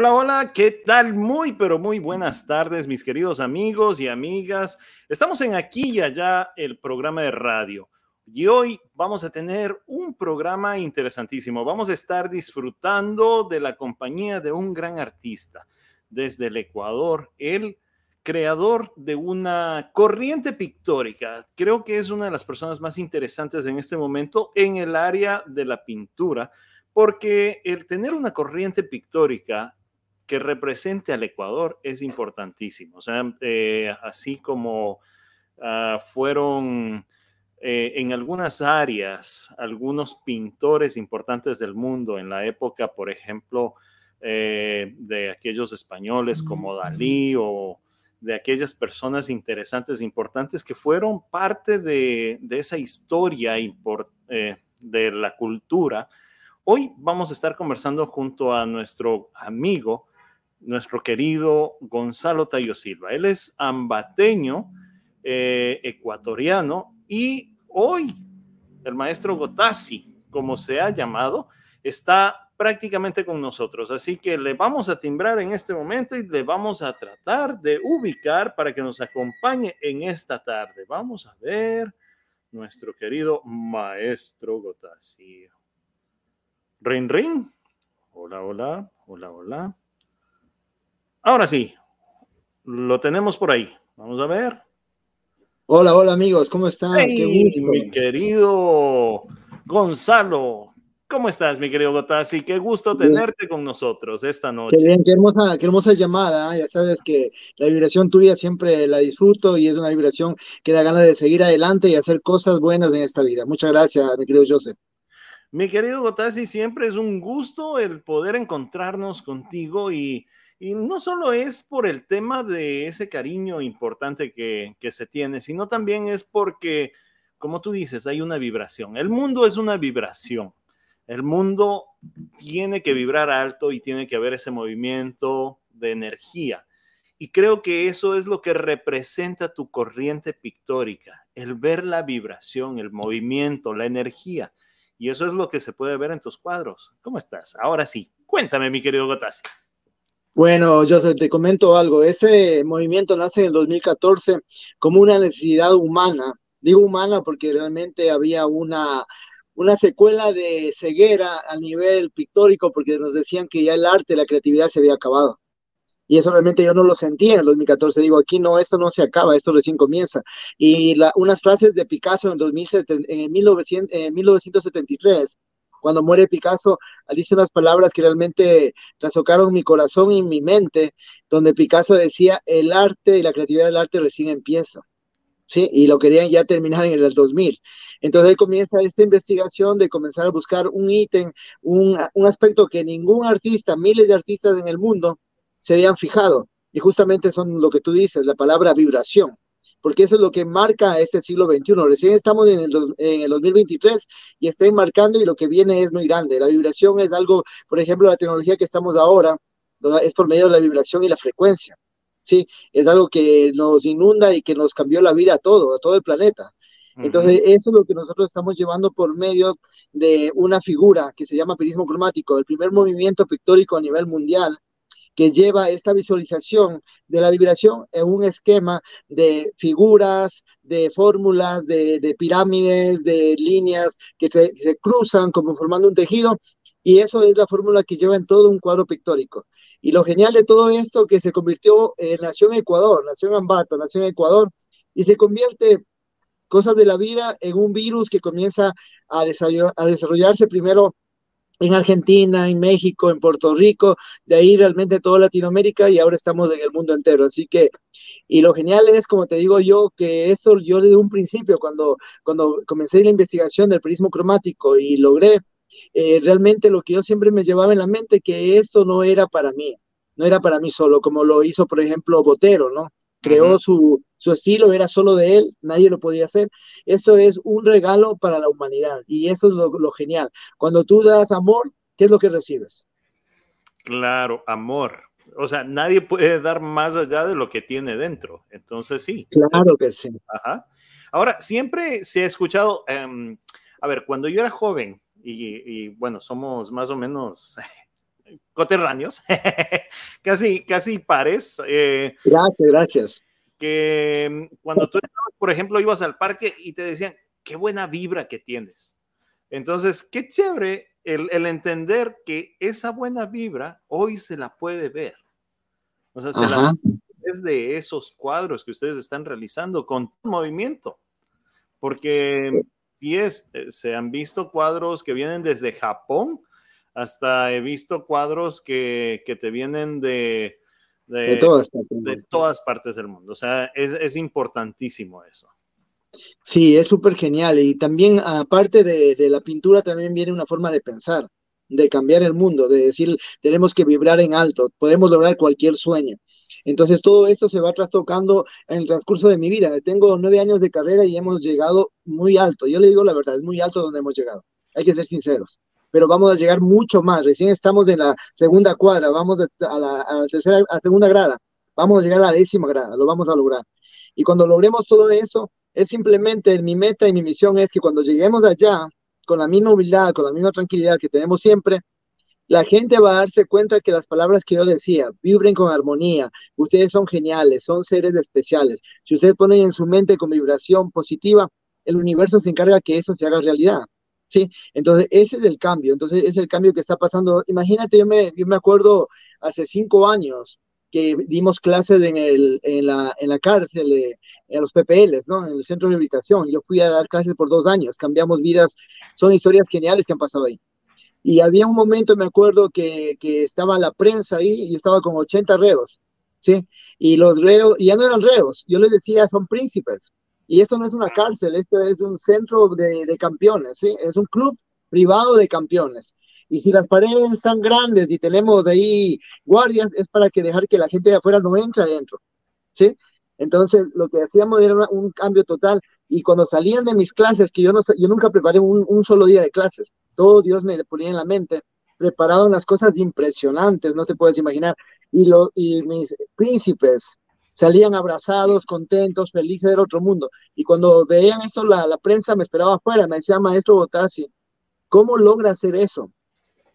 Hola, hola, ¿qué tal? Muy, pero muy buenas tardes, mis queridos amigos y amigas. Estamos en aquí y allá el programa de radio. Y hoy vamos a tener un programa interesantísimo. Vamos a estar disfrutando de la compañía de un gran artista desde el Ecuador, el creador de una corriente pictórica. Creo que es una de las personas más interesantes en este momento en el área de la pintura, porque el tener una corriente pictórica que represente al Ecuador es importantísimo. O sea, eh, así como ah, fueron eh, en algunas áreas algunos pintores importantes del mundo en la época, por ejemplo, eh, de aquellos españoles como Dalí o de aquellas personas interesantes, importantes que fueron parte de, esa historia de la cultura. Hoy vamos a estar conversando junto a nuestro amigo nuestro querido Gonzalo Tayo Silva. Él es ambateño, eh, ecuatoriano, y hoy el maestro Gotasi, como se ha llamado, está prácticamente con nosotros. Así que le vamos a timbrar en este momento y le vamos a tratar de ubicar para que nos acompañe en esta tarde. Vamos a ver nuestro querido maestro Gotasi. Rin, rin. Hola, hola, hola, hola. Ahora sí, lo tenemos por ahí. Vamos a ver. Hola, hola amigos, ¿cómo están? qué gusto. Mi querido Gonzalo, ¿cómo estás, mi querido Gotasi? Qué gusto tenerte con nosotros esta noche. Qué bien, qué hermosa, qué hermosa llamada. ¿eh? Ya sabes que la vibración tuya siempre la disfruto y es una vibración que da ganas de seguir adelante y hacer cosas buenas en esta vida. Muchas gracias, mi querido Joseph. Mi querido Gotasi, siempre es un gusto el poder encontrarnos contigo y y no solo es por el tema de ese cariño importante que, se tiene, sino también es porque, como tú dices, hay una vibración. El mundo es una vibración. El mundo tiene que vibrar alto y tiene que haber ese movimiento de energía. Y creo que eso es lo que representa tu corriente pictórica, el ver la vibración, el movimiento, la energía. Y eso es lo que se puede ver en tus cuadros. ¿Cómo estás? Ahora sí, cuéntame, mi querido Gotasi. Bueno, yo te comento algo. Ese movimiento nace en el 2014 como una necesidad humana. Digo humana porque realmente había una, una secuela de ceguera a nivel pictórico porque nos decían que ya el arte, la creatividad se había acabado. Y eso realmente yo no lo sentía en el 2014. Digo, aquí no, esto no se acaba, esto recién comienza. Y unas frases de Picasso en, 2007, en, 1900, en 1973 cuando muere Picasso, dice unas palabras que realmente trastocaron mi corazón y mi mente, donde Picasso decía, el arte y la creatividad del arte recién empieza. ¿sí? Y lo querían ya terminar en el 2000. Entonces ahí comienza esta investigación de comenzar a buscar un ítem, un, un aspecto que ningún artista, miles de artistas en el mundo se habían fijado. Y justamente son lo que tú dices, la palabra vibración porque eso es lo que marca este siglo XXI. Recién estamos en el, en el 2023 y está marcando y lo que viene es muy grande. La vibración es algo, por ejemplo, la tecnología que estamos ahora es por medio de la vibración y la frecuencia. Sí, es algo que nos inunda y que nos cambió la vida a todo, a todo el planeta. Entonces, eso es lo que nosotros estamos llevando por medio de una figura que se llama perismo cromático, el primer movimiento pictórico a nivel mundial, que lleva esta visualización de la vibración en un esquema de figuras, de fórmulas, de, pirámides, de líneas que se, cruzan como formando un tejido, y eso es la fórmula que lleva en todo un cuadro pictórico. Y lo genial de todo esto que se convirtió en Nación Ecuador, Nación Ambato, Nación Ecuador, y se convierte cosas de la vida en un virus que comienza a, a desarrollarse primero en Argentina, en México, en Puerto Rico, de ahí realmente toda Latinoamérica y ahora estamos en el mundo entero. Así que, y lo genial es, como te digo yo, que esto yo desde un principio, cuando, cuando comencé la investigación del prismo cromático y logré eh, realmente lo que yo siempre me llevaba en la mente, que esto no era para mí, no era para mí solo, como lo hizo, por ejemplo, Botero, ¿no? Creó su, su estilo, era solo de él, nadie lo podía hacer. Esto es un regalo para la humanidad y eso es lo, genial. Cuando tú das amor, ¿qué es lo que recibes? Claro, amor. O sea, nadie puede dar más allá de lo que tiene dentro. Entonces, sí. Claro que sí. Ajá. Ahora, siempre se ha escuchado, em, a ver, cuando yo era joven, y, y, bueno, somos más o menos coterráneos, casi, casi pares. Eh, gracias, gracias. Que mm, cuando tú, por ejemplo, ibas al parque y te decían, qué buena vibra que tienes. Entonces, qué chévere el, el entender que esa buena vibra hoy se la puede ver. O sea, se la es de esos cuadros que ustedes están realizando con movimiento. Porque si es, eh, se han visto cuadros que vienen desde Japón hasta he visto cuadros que, que te vienen de, de, todas de, todas partes del mundo. O sea, es, es importantísimo eso. Sí, es súper genial. Y también, aparte de, de, la pintura, también viene una forma de pensar, de cambiar el mundo, de decir, tenemos que vibrar en alto, podemos lograr cualquier sueño. Entonces, todo esto se va trastocando en el transcurso de mi vida. Tengo nueve años de carrera y hemos llegado muy alto. Yo le digo la verdad, es muy alto donde hemos llegado. Hay que ser sinceros pero vamos a llegar mucho más. Recién estamos en la segunda cuadra, vamos a la, a la tercera, a la segunda grada, vamos a llegar a la décima grada, lo vamos a lograr. Y cuando logremos todo eso, es simplemente mi meta y mi misión es que cuando lleguemos allá, con la misma humildad, con la misma tranquilidad que tenemos siempre, la gente va a darse cuenta que las palabras que yo decía, vibren con armonía, ustedes son geniales, son seres especiales. Si ustedes ponen en su mente con vibración positiva, el universo se encarga que eso se haga realidad. ¿Sí? Entonces, ese es el cambio, entonces es el cambio que está pasando. Imagínate, yo me, yo me acuerdo hace cinco años que dimos clases en, el, en, la, en la cárcel, eh, en los PPLs, ¿no? En el centro de ubicación. Yo fui a dar clases por dos años, cambiamos vidas, son historias geniales que han pasado ahí. Y había un momento, me acuerdo, que, que estaba la prensa ahí y yo estaba con 80 reos, ¿sí? Y los reos, y ya no eran reos, yo les decía, son príncipes, y esto no es una cárcel, esto es un centro de, de campeones, ¿sí? Es un club privado de campeones. Y si las paredes están grandes y tenemos ahí guardias, es para que dejar que la gente de afuera no entre adentro, ¿sí? Entonces, lo que hacíamos era un cambio total. Y cuando salían de mis clases, que yo, no, yo nunca preparé un, un solo día de clases, todo Dios me ponía en la mente, preparado unas cosas impresionantes, no te puedes imaginar. Y, lo, y mis príncipes, salían abrazados, contentos, felices del otro mundo. Y cuando veían eso, la, la prensa me esperaba afuera, me decía, maestro Botassi, ¿cómo logra hacer eso?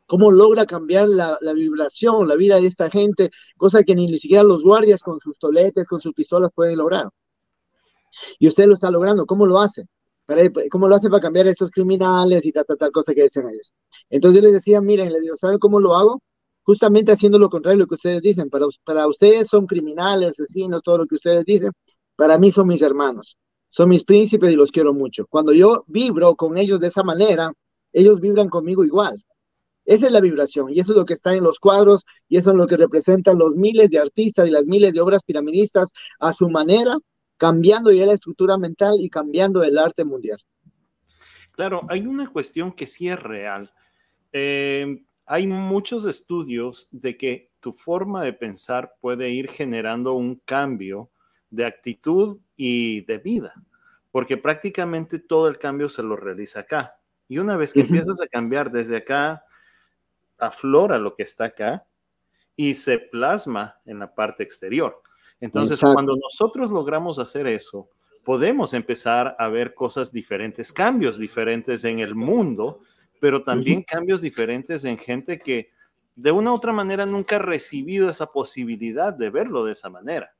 ¿Cómo logra cambiar la, la, vibración, la vida de esta gente? Cosa que ni, ni siquiera los guardias con sus toletes, con sus pistolas pueden lograr. Y usted lo está logrando, ¿cómo lo hace? ¿Cómo lo hace para cambiar a estos criminales y tal, tal, tal cosa que decían ellos? Entonces yo les decía, miren, les digo, ¿saben cómo lo hago? Justamente haciendo lo contrario de lo que ustedes dicen. Para, para ustedes son criminales, asesinos, todo lo que ustedes dicen. Para mí son mis hermanos, son mis príncipes y los quiero mucho. Cuando yo vibro con ellos de esa manera, ellos vibran conmigo igual. Esa es la vibración y eso es lo que está en los cuadros y eso es lo que representan los miles de artistas y las miles de obras piramidistas a su manera, cambiando ya la estructura mental y cambiando el arte mundial. Claro, hay una cuestión que sí es real. Eh, hay muchos estudios de que tu forma de pensar puede ir generando un cambio de actitud y de vida, porque prácticamente todo el cambio se lo realiza acá. Y una vez que empiezas a cambiar desde acá, aflora lo que está acá y se plasma en la parte exterior. Entonces, cuando nosotros logramos hacer eso, podemos empezar a ver cosas diferentes, cambios diferentes en el mundo pero también cambios diferentes en gente que de una u otra manera nunca ha recibido esa posibilidad de verlo de esa manera.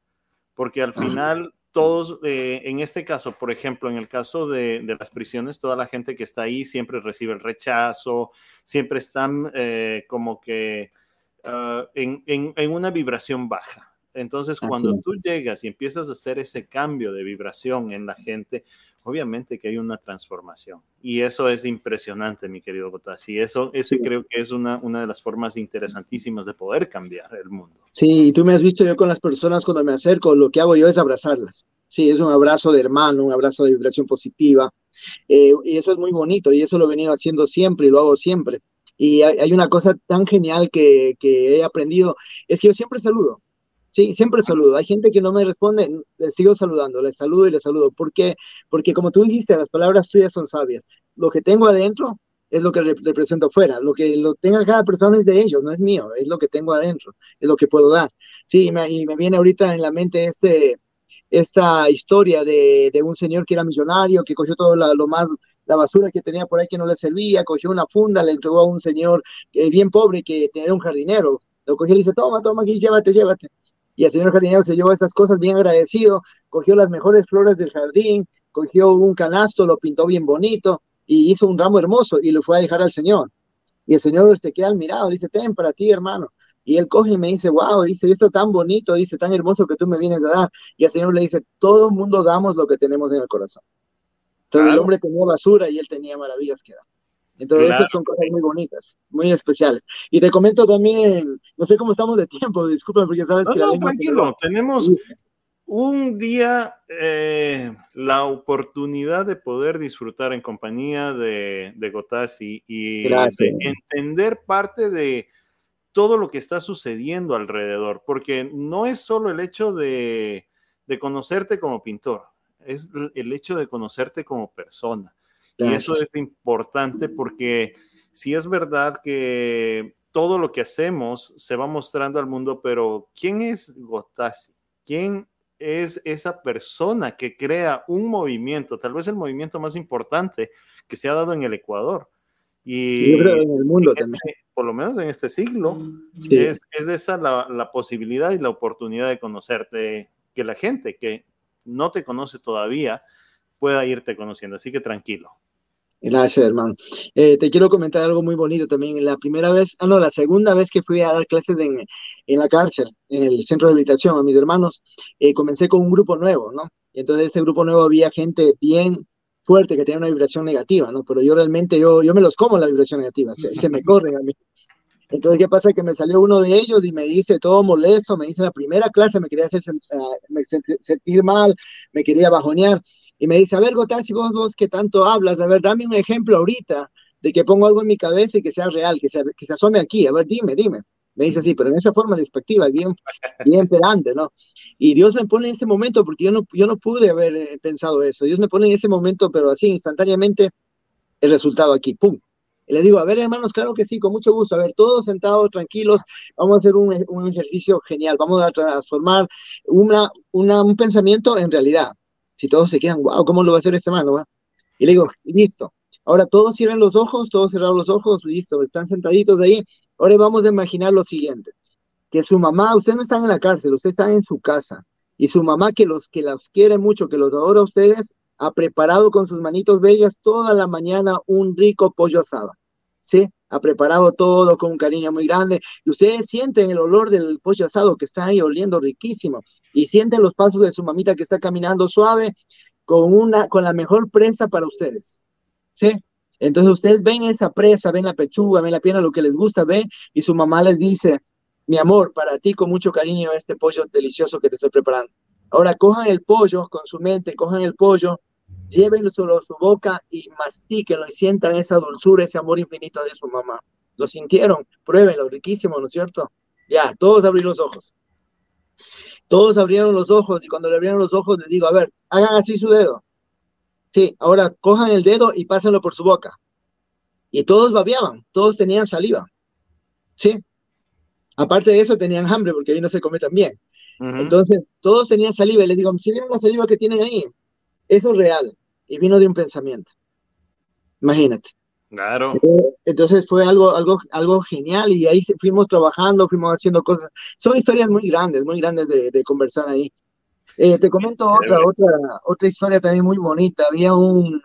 Porque al final todos, eh, en este caso, por ejemplo, en el caso de, las prisiones, toda la gente que está ahí siempre recibe el rechazo, siempre están eh, como que ah, en, en, una vibración baja. Entonces, cuando tú llegas y empiezas a hacer ese cambio de vibración en la gente, obviamente que hay una transformación. Y eso es impresionante, mi querido Botas. Y eso, ese creo que es una, una de las formas interesantísimas de poder cambiar el mundo. Sí, y tú me has visto yo con las personas cuando me acerco, lo que hago yo es abrazarlas. Sí, es un abrazo de hermano, un abrazo de vibración positiva. Eh, y eso es muy bonito y eso lo he venido haciendo siempre y lo hago siempre. Y hay, hay una cosa tan genial que, que he aprendido, es que yo siempre saludo Sí, siempre saludo. Hay gente que no me responde, les sigo saludando, les saludo y les saludo. ¿Por qué? Porque como tú dijiste, las palabras tuyas son sabias. Lo que tengo adentro es lo que represento afuera. Lo que lo tenga cada persona es de ellos, no es mío, es lo que tengo adentro, es lo que puedo dar. Sí, y me, y me viene ahorita en la mente este, esta historia de, de, un señor que era millonario, que cogió todo lo más la basura que tenía por ahí que no le servía, cogió una funda, le entregó a un señor eh, bien pobre que tenía un jardinero, lo cogió y le dice, toma, toma aquí, llévate, llévate. Y el señor jardinero se llevó esas cosas bien agradecido, cogió las mejores flores del jardín, cogió un canasto, lo pintó bien bonito y hizo un ramo hermoso y lo fue a dejar al señor. Y el señor se queda admirado, dice, ten para ti, hermano. Y él coge y me dice, wow, dice, esto tan bonito, dice, tan hermoso que tú me vienes a dar. Y el Señor le dice, todo el mundo damos lo que tenemos en el corazón. Entonces el hombre tenía basura y él tenía maravillas que dar. Entonces esas son cosas muy bonitas, muy especiales. Y te comento también, no sé cómo estamos de tiempo, disculpa porque sabes que... No, tranquilo, tenemos un día eh, la oportunidad de poder disfrutar en compañía de, de Gotasi y entender parte de todo lo que está sucediendo alrededor, porque no es solo el hecho de, conocerte como pintor, es el hecho de conocerte como persona. Y eso es importante porque si es verdad que todo lo que hacemos se va mostrando al mundo, pero ¿quién es Gotasi? ¿Quién es esa persona que crea un movimiento, tal vez el movimiento más importante que se ha dado en el Ecuador? Y en el mundo también. Este, por lo menos en este siglo, es, es, esa la, la, posibilidad y la oportunidad de conocerte, que la gente que no te conoce todavía pueda irte conociendo. Así que tranquilo. Gracias, hermano. Eh, te quiero comentar algo muy bonito también. La primera vez, ah, no, la segunda vez que fui a dar clases en, en la cárcel, en el centro de rehabilitación a mis hermanos, eh, comencé con un grupo nuevo, ¿no? Entonces ese grupo nuevo había gente bien fuerte que tiene una vibración negativa, ¿no? Pero yo realmente, yo, yo me los como la vibración negativa, se, se me corren a mí. Entonces, ¿qué pasa? Que me salió uno de ellos y me dice todo molesto, me dice la primera clase me quería hacer sentir mal, me quería bajonear, y me dice, a ver, si vos, vos que tanto hablas, a ver, dame un ejemplo ahorita de que pongo algo en mi cabeza y que sea real, que, que se asome aquí, a ver, dime, dime. Me dice así, pero en esa forma despectiva, bien, bien pedante, ¿no? Y Dios me pone en ese momento, porque yo no, yo no pude haber eh, pensado eso. Dios me pone en ese momento, pero así, instantáneamente, el resultado aquí, ¡pum! Y le digo, a ver, hermanos, claro que sí, con mucho gusto. A ver, todos sentados, tranquilos, vamos a hacer un, un ejercicio genial. Vamos a transformar una, una, un pensamiento en realidad. Si todos se quedan, wow, ¿cómo lo va a hacer este mano? Y le digo, listo. Ahora todos cierran los ojos, todos cerraron los ojos, listo, están sentaditos ahí. Ahora vamos a imaginar lo siguiente, que su mamá, ustedes no están en la cárcel, ustedes están en su casa, y su mamá que los, que los quiere mucho, que los adora a ustedes, ha preparado con sus manitos bellas toda la mañana un rico pollo asado, ¿sí? Ha preparado todo con un cariño muy grande, y ustedes sienten el olor del pollo asado que está ahí oliendo riquísimo, y sienten los pasos de su mamita que está caminando suave, con una, con la mejor prensa para ustedes, ¿sí? Entonces ustedes ven esa presa, ven la pechuga, ven la pierna, lo que les gusta, ven, y su mamá les dice, mi amor, para ti con mucho cariño este pollo delicioso que te estoy preparando. Ahora cojan el pollo con su mente, cojan el pollo, llévenlo sobre su boca y mastíquenlo y sientan esa dulzura, ese amor infinito de su mamá. ¿Lo sintieron? Pruébenlo, riquísimo, ¿no es cierto? Ya, todos abrieron los ojos. Todos abrieron los ojos y cuando le abrieron los ojos les digo, a ver, hagan así su dedo. Sí, ahora cojan el dedo y pásenlo por su boca. Y todos babeaban, todos tenían saliva. Sí. Aparte de eso, tenían hambre porque ahí no se come tan bien. Entonces, todos tenían saliva y les digo, si vieron la saliva que tienen ahí, eso es real y vino de un pensamiento. Imagínate. Claro. Entonces fue algo, algo, algo genial y ahí fuimos trabajando, fuimos haciendo cosas. Son historias muy grandes, muy grandes de, de conversar ahí. Eh, te comento otra, otra, otra historia también muy bonita. Había un,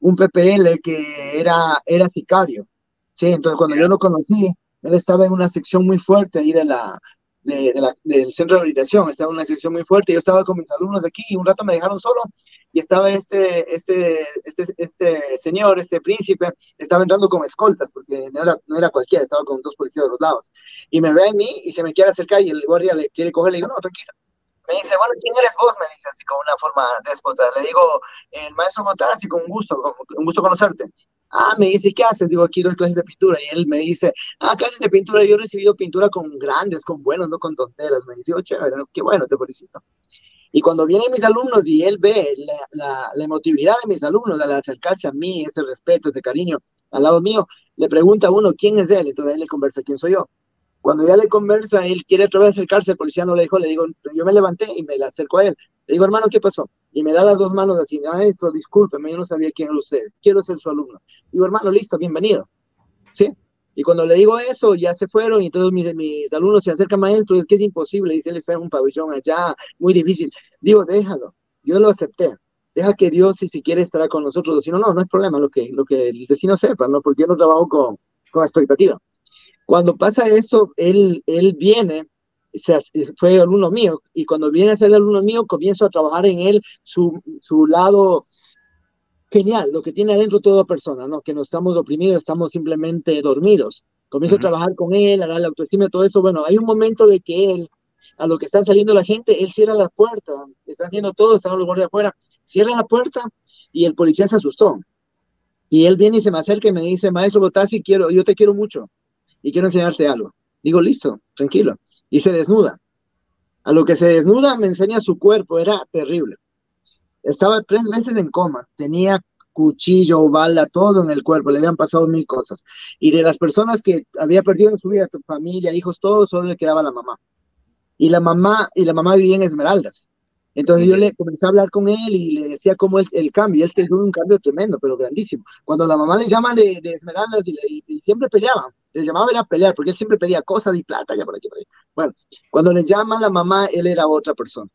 un PPL que era, era sicario. Sí, entonces cuando yo lo conocí, él estaba en una sección muy fuerte ahí de la, de, la, del centro de rehabilitación, estaba en una sección muy fuerte. Yo estaba con mis alumnos aquí y un rato me dejaron solo y estaba este, este, este, este señor, este príncipe, estaba entrando con escoltas porque no era, no era cualquiera, estaba con dos policías de los lados. Y me ve a mí y se me quiere acercar y el guardia le quiere coger, le digo, no, tranquilo me dice, bueno, ¿quién eres vos? Me dice así con una forma déspota. Le digo, el maestro así con gusto, con un gusto conocerte. Ah, me dice, ¿qué haces? Digo, aquí doy clases de pintura. Y él me dice, ah, clases de pintura. Yo he recibido pintura con grandes, con buenos, no con tonteras. Me dice, oh, chévere, qué bueno, te felicito. Y cuando vienen mis alumnos y él ve la, emotividad de mis alumnos al acercarse a mí, ese respeto, ese cariño al lado mío, le pregunta a uno quién es él. Entonces él le conversa quién soy yo. Cuando ya le conversa, él quiere otra vez acercarse, el policía no le dijo, le digo, yo me levanté y me le acerco a él. Le digo, hermano, ¿qué pasó? y me da las dos manos así, maestro, discúlpeme, yo no sabía quién era usted, quiero ser su alumno. Digo, hermano, listo, bienvenido. ¿Sí? Y cuando le digo eso, ya se fueron y todos mis, mis alumnos se acercan, maestro, es que es imposible, dice, él está en un pabellón allá, muy difícil. Digo, déjalo, yo lo acepté. Deja que Dios, si, si quiere, estará con nosotros. Si no, no, no es problema lo que, lo que el vecino sepa, ¿no? Porque yo no trabajo con, con expectativa. Cuando pasa eso, él, él viene se, fue alumno mío, y cuando viene a ser alumno mío, comienzo a trabajar en él su, su lado genial, lo que tiene adentro toda persona, ¿no? Que no estamos oprimidos, estamos simplemente dormidos. Comienzo a trabajar con él, a darle autoestima y todo eso. Bueno, hay un momento de que él, a lo que están saliendo la gente, él cierra la puerta, están haciendo todo, están los guardias afuera, cierra la puerta y el policía se asustó. Y él viene y se me acerca y me dice, maestro Botasi, quiero, yo te quiero mucho y quiero enseñarte algo. Digo, listo, tranquilo y se desnuda. A lo que se desnuda me enseña su cuerpo, era terrible. Estaba tres meses en coma, tenía cuchillo, bala, todo en el cuerpo, le habían pasado mil cosas. Y de las personas que había perdido en su vida, familia, hijos, todo, solo le quedaba la mamá. Y la mamá, y la mamá vivía en Esmeraldas. Entonces yo le comencé a hablar con él y le decía cómo el, el cambio, él tuvo un cambio tremendo, pero grandísimo. Cuando la mamá le llama de, Esmeraldas y, siempre peleaban, le llamaba a pelear, porque él siempre pedía cosas y plata, ya por aquí, por ahí. Bueno, cuando le llama la mamá, él era otra persona.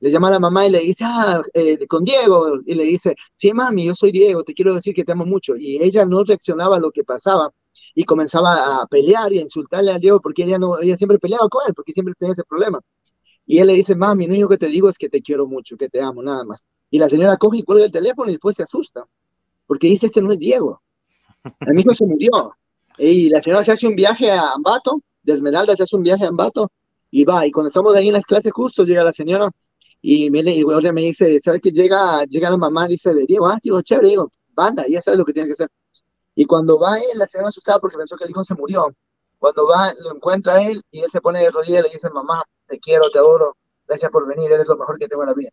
Le llama a la mamá y le dice, ah, eh, con Diego, y le dice, sí, mami, yo soy Diego, te quiero decir que te amo mucho. Y ella no reaccionaba a lo que pasaba y comenzaba a pelear y a insultarle a Diego porque ella, no, ella siempre peleaba con él, porque siempre tenía ese problema. Y él le dice, mami, lo único que te digo es que te quiero mucho, que te amo, nada más. Y la señora coge y cuelga el teléfono y después se asusta, porque dice, este no es Diego. mi hijo se murió. Y la señora se hace un viaje a Ambato, de Esmeralda se hace un viaje a Ambato, y va. Y cuando estamos ahí en las clases, justo llega la señora y viene y guardia me dice, ¿sabes que llega, llega la mamá? Dice de Diego, ah, digo, chévere, digo, banda, ya sabes lo que tiene que hacer. Y cuando va él, la señora asustada porque pensó que el hijo se murió. Cuando va, lo encuentra a él y él se pone de rodillas y le dice, mamá, te quiero, te adoro, gracias por venir, eres lo mejor que tengo en la vida.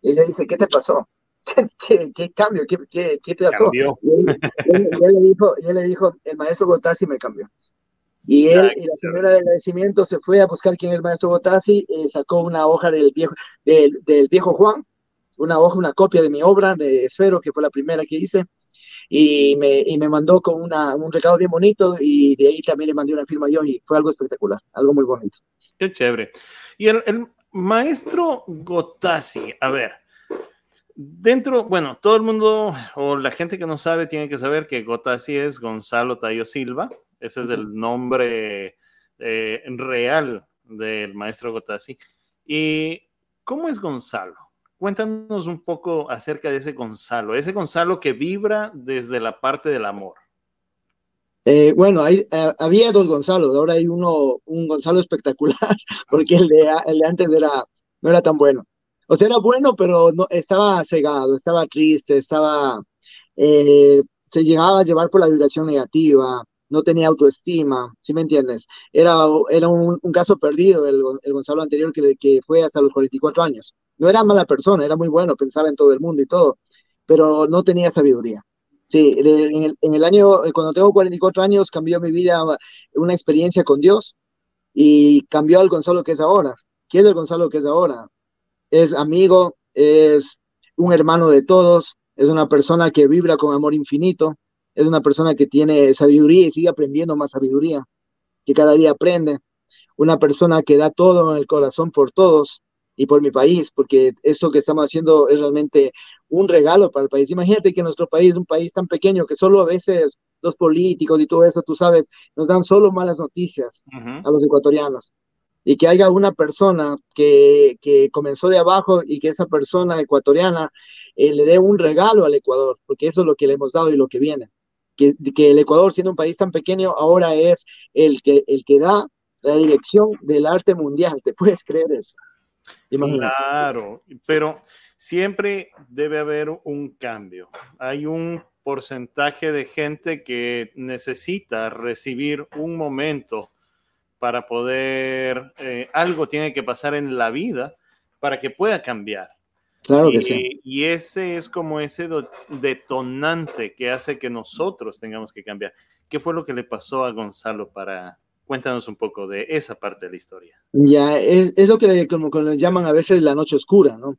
Y ella dice, ¿qué te pasó? ¿Qué, qué, cambio? ¿Qué, qué, qué te pasó? Y él, le dijo, y él le dijo, el maestro Gotasi me cambió. Y él y la señora del agradecimiento se fue a buscar quién es el maestro Gotasi, eh, sacó una hoja del viejo, del, del, viejo Juan, una hoja, una copia de mi obra de Esfero, que fue la primera que hice, y me, y me mandó con una, un recado bien bonito, y de ahí también le mandé una firma yo, y fue algo espectacular, algo muy bonito. Qué chévere. Y el, el maestro Gotasi, a ver, dentro, bueno, todo el mundo o la gente que no sabe tiene que saber que Gotasi es Gonzalo Tayo Silva, ese es el nombre eh, real del maestro Gotasi. ¿Y cómo es Gonzalo? Cuéntanos un poco acerca de ese Gonzalo, ese Gonzalo que vibra desde la parte del amor. Eh, bueno, hay, eh, había dos Gonzalos, ahora hay uno, un Gonzalo espectacular, porque el de, el de antes era, no era tan bueno. O sea, era bueno, pero no, estaba cegado, estaba triste, estaba, eh, se llegaba a llevar por la vibración negativa, no tenía autoestima, ¿sí me entiendes? Era, era un, caso perdido el, el, Gonzalo anterior que, fue hasta los 44 años. No era mala persona, era muy bueno, pensaba en todo el mundo y todo, pero no tenía sabiduría. Sí, en el, año, eh, cuando tengo 44 años, cambió mi vida una experiencia con Dios y cambió al Gonzalo que es ahora. ¿Quién es el Gonzalo que es ahora? Es amigo, es un hermano de todos, es una persona que vibra con amor infinito, es una persona que tiene sabiduría y sigue aprendiendo más sabiduría, que cada día aprende, una persona que da todo en el corazón por todos y por mi país, porque esto que estamos haciendo es realmente un regalo para el país. Imagínate que nuestro país es un país tan pequeño que solo a veces los políticos y todo eso, tú sabes, nos dan solo malas noticias a los ecuatorianos. Y que haya una persona que, que, comenzó de abajo y que esa persona ecuatoriana eh, le dé un regalo al Ecuador, porque eso es lo que le hemos dado y lo que viene. Que, el Ecuador, siendo un país tan pequeño, ahora es el que, el que da la dirección del arte mundial. ¿Te puedes creer eso? Claro, pero siempre debe haber un cambio. Hay un porcentaje de gente que necesita recibir un momento para poder, eh, algo tiene que pasar en la vida para que pueda cambiar. Claro que sí. Y ese es como ese detonante que hace que nosotros tengamos que cambiar. ¿Qué fue lo que le pasó a Gonzalo para, Cuéntanos un poco de esa parte de la historia. Ya, es, lo que como, lo llaman a veces la noche oscura, ¿no?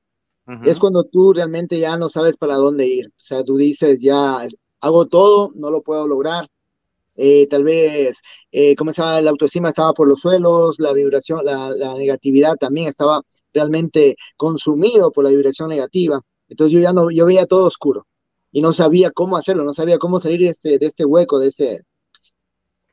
es cuando tú realmente ya no sabes para dónde ir. O sea, tú dices, ya hago todo, no lo puedo lograr. Eh, tal vez, eh, como la autoestima estaba por los suelos, la vibración, la, la, negatividad también estaba realmente consumido por la vibración negativa. Entonces yo ya no, yo veía todo oscuro y no sabía cómo hacerlo, no sabía cómo salir de este, de este hueco, de este,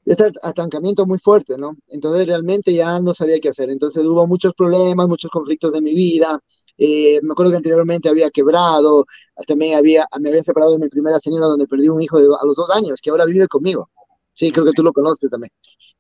este atancamiento muy fuerte, ¿no? Entonces realmente ya no sabía qué hacer. Entonces hubo muchos problemas, muchos conflictos de mi vida. Eh, me acuerdo que anteriormente había quebrado, también había, me había separado de mi primera señora donde perdí un hijo a los dos años, que ahora vive conmigo. Sí, creo que tú lo conoces también.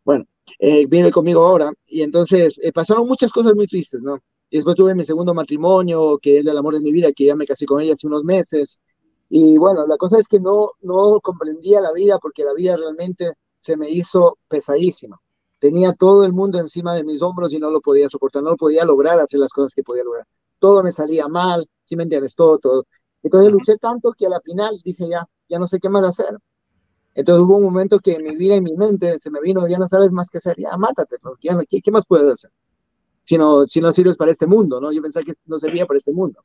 Bueno, eh, vive conmigo ahora. Y entonces eh, pasaron muchas cosas muy tristes, ¿no? Y después tuve mi segundo matrimonio, que es el amor de mi vida, que ya me casé con ella hace unos meses. Y bueno, la cosa es que no, no comprendía la vida porque la vida realmente se me hizo pesadísima. Tenía todo el mundo encima de mis hombros y no lo podía soportar, no podía lograr hacer las cosas que podía lograr. Todo me salía mal, si me entiendes, todo, todo. Entonces luché tanto que a la final dije ya, ya no sé qué más hacer. Entonces hubo un momento que en mi vida y mi mente se me vino, ya no sabes más qué hacer, ya mátate, porque ¿qué, ¿qué, más puedes hacer? Si no, si no sirves para este mundo, ¿no? Yo pensaba que no servía para este mundo.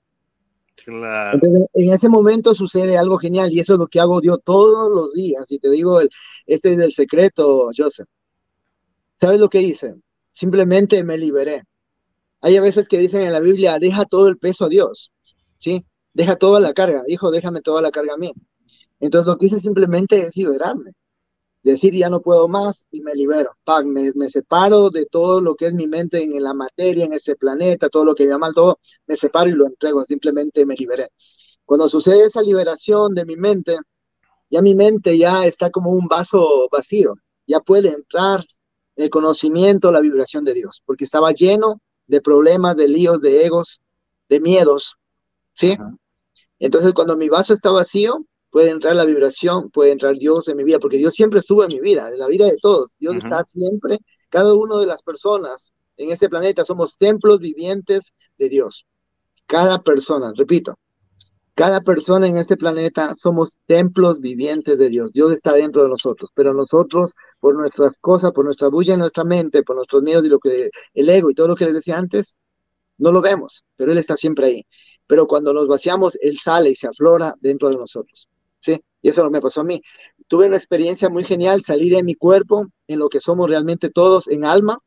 Entonces, en ese momento sucede algo genial y eso es lo que hago yo todos los días. Y te digo, el, este es el secreto, Joseph. ¿Sabes lo que hice? Simplemente me liberé. Hay a veces que dicen en la Biblia, deja todo el peso a Dios, ¿sí? Deja toda la carga. Hijo, déjame toda la carga a mí. Entonces lo que hice simplemente es liberarme decir ya no puedo más y me libero, me, me, separo de todo lo que es mi mente en, la materia, en ese planeta, todo lo que llama todo, me separo y lo entrego, simplemente me liberé. Cuando sucede esa liberación de mi mente, ya mi mente ya está como un vaso vacío, ya puede entrar el conocimiento, la vibración de Dios, porque estaba lleno de problemas, de líos, de egos, de miedos, ¿sí? Entonces cuando mi vaso está vacío, puede entrar la vibración, puede entrar Dios en mi vida, porque Dios siempre estuvo en mi vida, en la vida de todos. Dios está siempre, cada una de las personas en este planeta somos templos vivientes de Dios. Cada persona, repito, cada persona en este planeta somos templos vivientes de Dios. Dios está dentro de nosotros, pero nosotros, por nuestras cosas, por nuestra bulla en nuestra mente, por nuestros miedos y lo que el ego y todo lo que les decía antes, no lo vemos, pero Él está siempre ahí. Pero cuando nos vaciamos, Él sale y se aflora dentro de nosotros. ¿Sí? Y eso me pasó a mí. Tuve una experiencia muy genial, salí de mi cuerpo, en lo que somos realmente todos, en alma,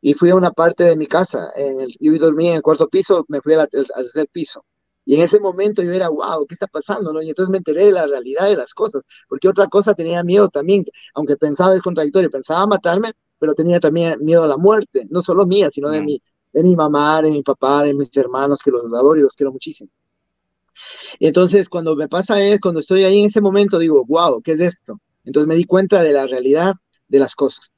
y fui a una parte de mi casa. En el, yo dormí en el cuarto piso, me fui al, tercer piso. Y en ese momento yo era, wow, ¿qué está pasando? ¿no? Y entonces me enteré de la realidad de las cosas, porque otra cosa tenía miedo también, aunque pensaba el contradictorio, pensaba matarme, pero tenía también miedo a la muerte, no solo mía, sino de, mi, de mi mamá, de mi papá, de mis hermanos, que los adoro y los quiero muchísimo. Y entonces cuando me pasa es, cuando estoy ahí en ese momento, digo, wow, ¿qué es esto? Entonces me di cuenta de la realidad de las cosas.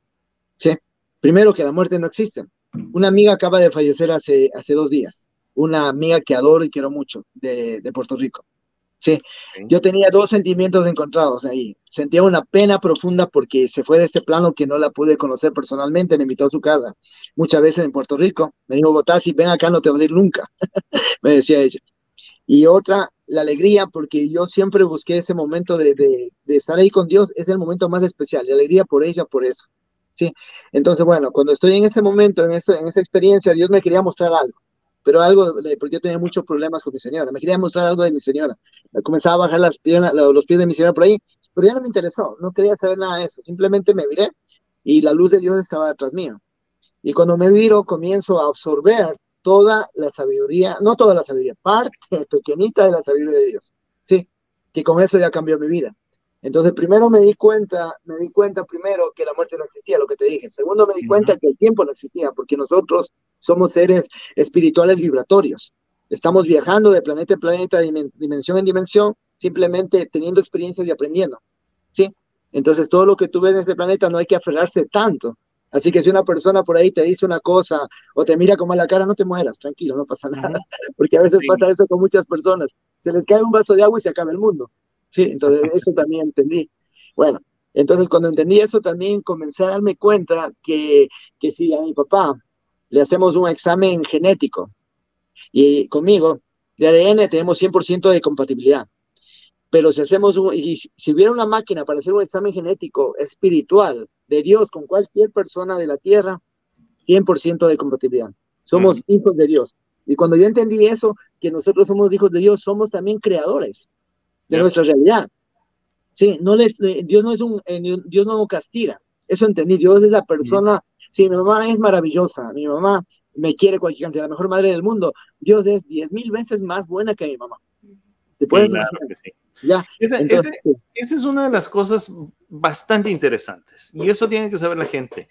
¿sí? Primero que la muerte no existe. Una amiga acaba de fallecer hace, hace dos días, una amiga que adoro y quiero mucho de, de Puerto Rico. Sí, yo tenía dos sentimientos encontrados ahí. Sentía una pena profunda porque se fue de este plano que no la pude conocer personalmente, me invitó a su casa muchas veces en Puerto Rico. Me dijo, Botasi, ven acá, no te voy a ir nunca, me decía ella. Y otra, la alegría, porque yo siempre busqué ese momento de, de, estar ahí con Dios, es el momento más especial, la alegría por ella, por eso. ¿sí? Entonces, bueno, cuando estoy en ese momento, en, eso, en esa experiencia, Dios me quería mostrar algo, pero algo, porque yo tenía muchos problemas con mi señora, me quería mostrar algo de mi señora. Me comenzaba a bajar las piernas, los pies de mi señora por ahí, pero ya no me interesó, no quería saber nada de eso, simplemente me miré y la luz de Dios estaba detrás mío. Y cuando me miro, comienzo a absorber toda la sabiduría, no toda la sabiduría, parte pequeñita de la sabiduría de Dios. Sí, que con eso ya cambió mi vida. Entonces, primero me di cuenta, me di cuenta primero que la muerte no existía, lo que te dije. Segundo, me di cuenta que el tiempo no existía, porque nosotros somos seres espirituales vibratorios. Estamos viajando de planeta en planeta, de dimensión en dimensión, simplemente teniendo experiencias y aprendiendo. ¿Sí? Entonces, todo lo que tú ves en este planeta no hay que aferrarse tanto, Así que si una persona por ahí te dice una cosa o te mira como a la cara, no te mueras, tranquilo, no pasa nada. Porque a veces pasa eso con muchas personas. Se les cae un vaso de agua y se acaba el mundo. Sí, entonces eso también entendí. Bueno, entonces cuando entendí eso también comencé a darme cuenta que, que si a mi papá le hacemos un examen genético y conmigo de ADN tenemos 100% de compatibilidad. Pero si hacemos un, y si hubiera una máquina para hacer un examen genético espiritual, de Dios con cualquier persona de la tierra, 100% de compatibilidad. Somos hijos de Dios. Y cuando yo entendí eso, que nosotros somos hijos de Dios, somos también creadores de nuestra realidad. Sí, no le, Dios no es un, eh, Dios no castiga. Eso entendí. Dios es la persona. Sí, mi mamá es maravillosa. Mi mamá me quiere cualquier cantidad, la mejor madre del mundo. Dios es diez mil veces más buena que mi mamá. ¿Te puedes claro que sí. Ya. Esa, esa es una de las cosas bastante interesantes. Y eso tiene que saber la gente.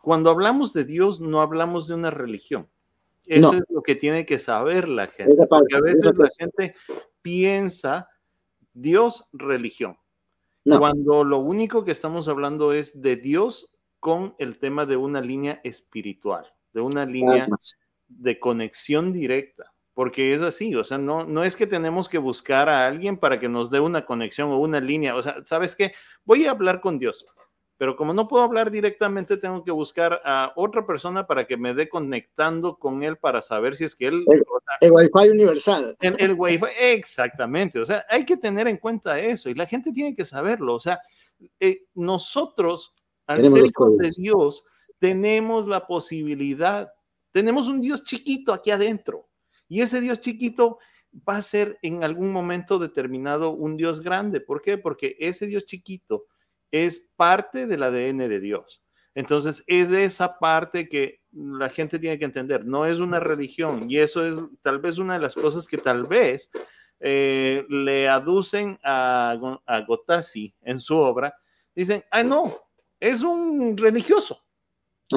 Cuando hablamos de Dios, no hablamos de una religión. Eso es lo que tiene que saber la gente. porque a veces la gente piensa Dios, religión. Cuando lo único que estamos hablando es de Dios con el tema de una línea espiritual, de una línea de conexión directa, porque es así, o sea, no, no es que tenemos que buscar a alguien para que nos dé una conexión o una línea, o sea, ¿sabes qué? Voy a hablar con Dios pero como no puedo hablar directamente, tengo que buscar a otra persona para que me dé conectando con él para saber si es que él... El, Wi-Fi universal. El, el Wi-Fi, exactamente. O sea, hay que tener en cuenta eso y la gente tiene que saberlo. O sea, eh, nosotros, al ser hijos de Dios, tenemos la posibilidad, tenemos un Dios chiquito aquí adentro y ese Dios chiquito va a ser en algún momento determinado un Dios grande. ¿Por qué? Porque ese Dios chiquito es parte del ADN de Dios. Entonces, es esa parte que la gente tiene que entender. No es una religión y eso es tal vez una de las cosas que tal vez eh, le aducen a, a Gotasi en su obra. Dicen, ah, no, es un religioso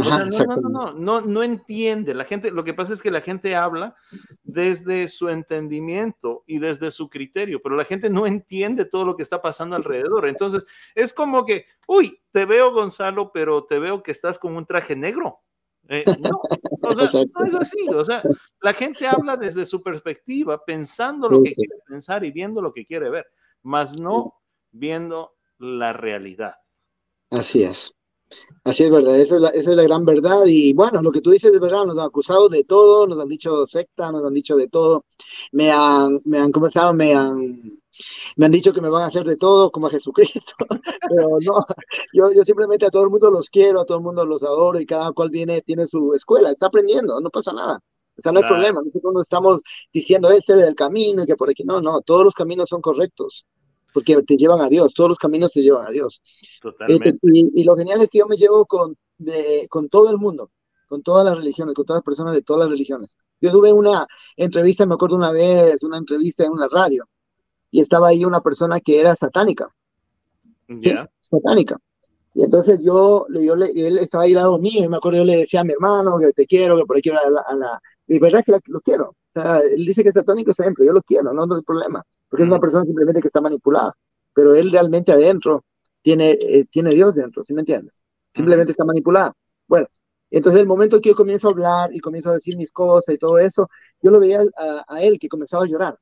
no, no, no, no, no, entiende. La gente, lo que pasa es que la gente habla desde su entendimiento y desde su criterio, pero la gente no entiende todo lo que está pasando alrededor. Entonces, es como que, uy, te veo Gonzalo, pero te veo que estás con un traje negro. Eh, no, o sea, no es así. O sea, la gente habla desde su perspectiva, pensando lo que quiere pensar y viendo lo que quiere ver, más no viendo la realidad. Así es. Así es verdad, esa es, la, esa es la gran verdad. Y bueno, lo que tú dices es verdad, nos han acusado de todo, nos han dicho secta, nos han dicho de todo. Me han, me han comenzado, me han, me han dicho que me van a hacer de todo como a Jesucristo. Pero no, yo, yo simplemente a todo el mundo los quiero, a todo el mundo los adoro y cada cual viene, tiene su escuela, está aprendiendo, no pasa nada. O sea, no hay problema, no sé cuando estamos diciendo este del camino y que por aquí, no, no, todos los caminos son correctos porque te llevan a Dios, todos los caminos te llevan a Dios. Totalmente. y, lo genial es que yo me llevo con, de, con todo el mundo, con todas las religiones, con todas las personas de todas las religiones. Yo tuve una entrevista, me acuerdo una vez, una entrevista en una radio, y estaba ahí una persona que era satánica. Ya. satánica. Y entonces yo, yo le, él estaba ahí al lado mío, y me acuerdo, yo le decía a mi hermano que te quiero, que por aquí a la, a la y verdad que lo quiero. O sea, él dice que es satánico siempre, yo lo quiero, no, no hay problema porque es una persona simplemente que está manipulada, pero él realmente adentro tiene, eh, tiene Dios dentro, ¿sí me entiendes? Simplemente está manipulada. Bueno, entonces el momento que yo comienzo a hablar y comienzo a decir mis cosas y todo eso, yo lo veía a, él que comenzaba a llorar.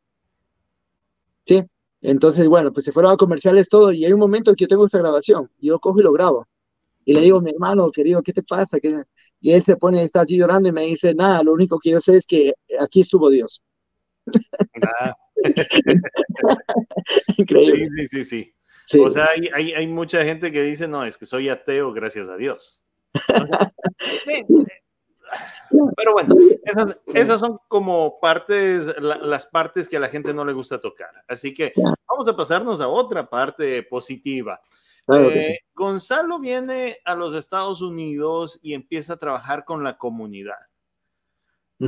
¿Sí? Entonces, bueno, pues se fueron a comerciales todo y hay un momento que yo tengo esta grabación y yo cojo y lo grabo. Y le digo, mi hermano, querido, ¿qué te pasa? Y él se pone, está allí llorando y me dice, nada, lo único que yo sé es que aquí estuvo Dios. Ah. Increíble. Sí, sí, sí, sí, O sea, hay, hay, mucha gente que dice, no, es que soy ateo, gracias a Dios. Pero bueno, esas, esas, son como partes, las partes que a la gente no le gusta tocar. Así que vamos a pasarnos a otra parte positiva. Eh, Gonzalo viene a los Estados Unidos y empieza a trabajar con la comunidad.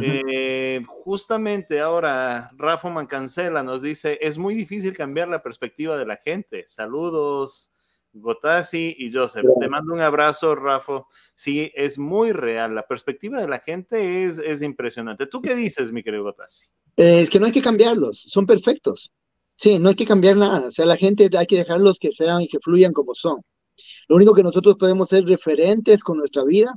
Eh, justamente ahora Rafa Mancancela nos dice, es muy difícil cambiar la perspectiva de la gente. Saludos, Gotasi y Joseph. Te mando un abrazo, Rafa. Sí, es muy real. La perspectiva de la gente es, es impresionante. ¿Tú qué dices, mi querido Gotasi? Eh, es que no hay que cambiarlos, son perfectos. Sí, no hay que cambiar nada. O sea, la gente hay que dejarlos que sean y que fluyan como son. Lo único que nosotros podemos ser referentes con nuestra vida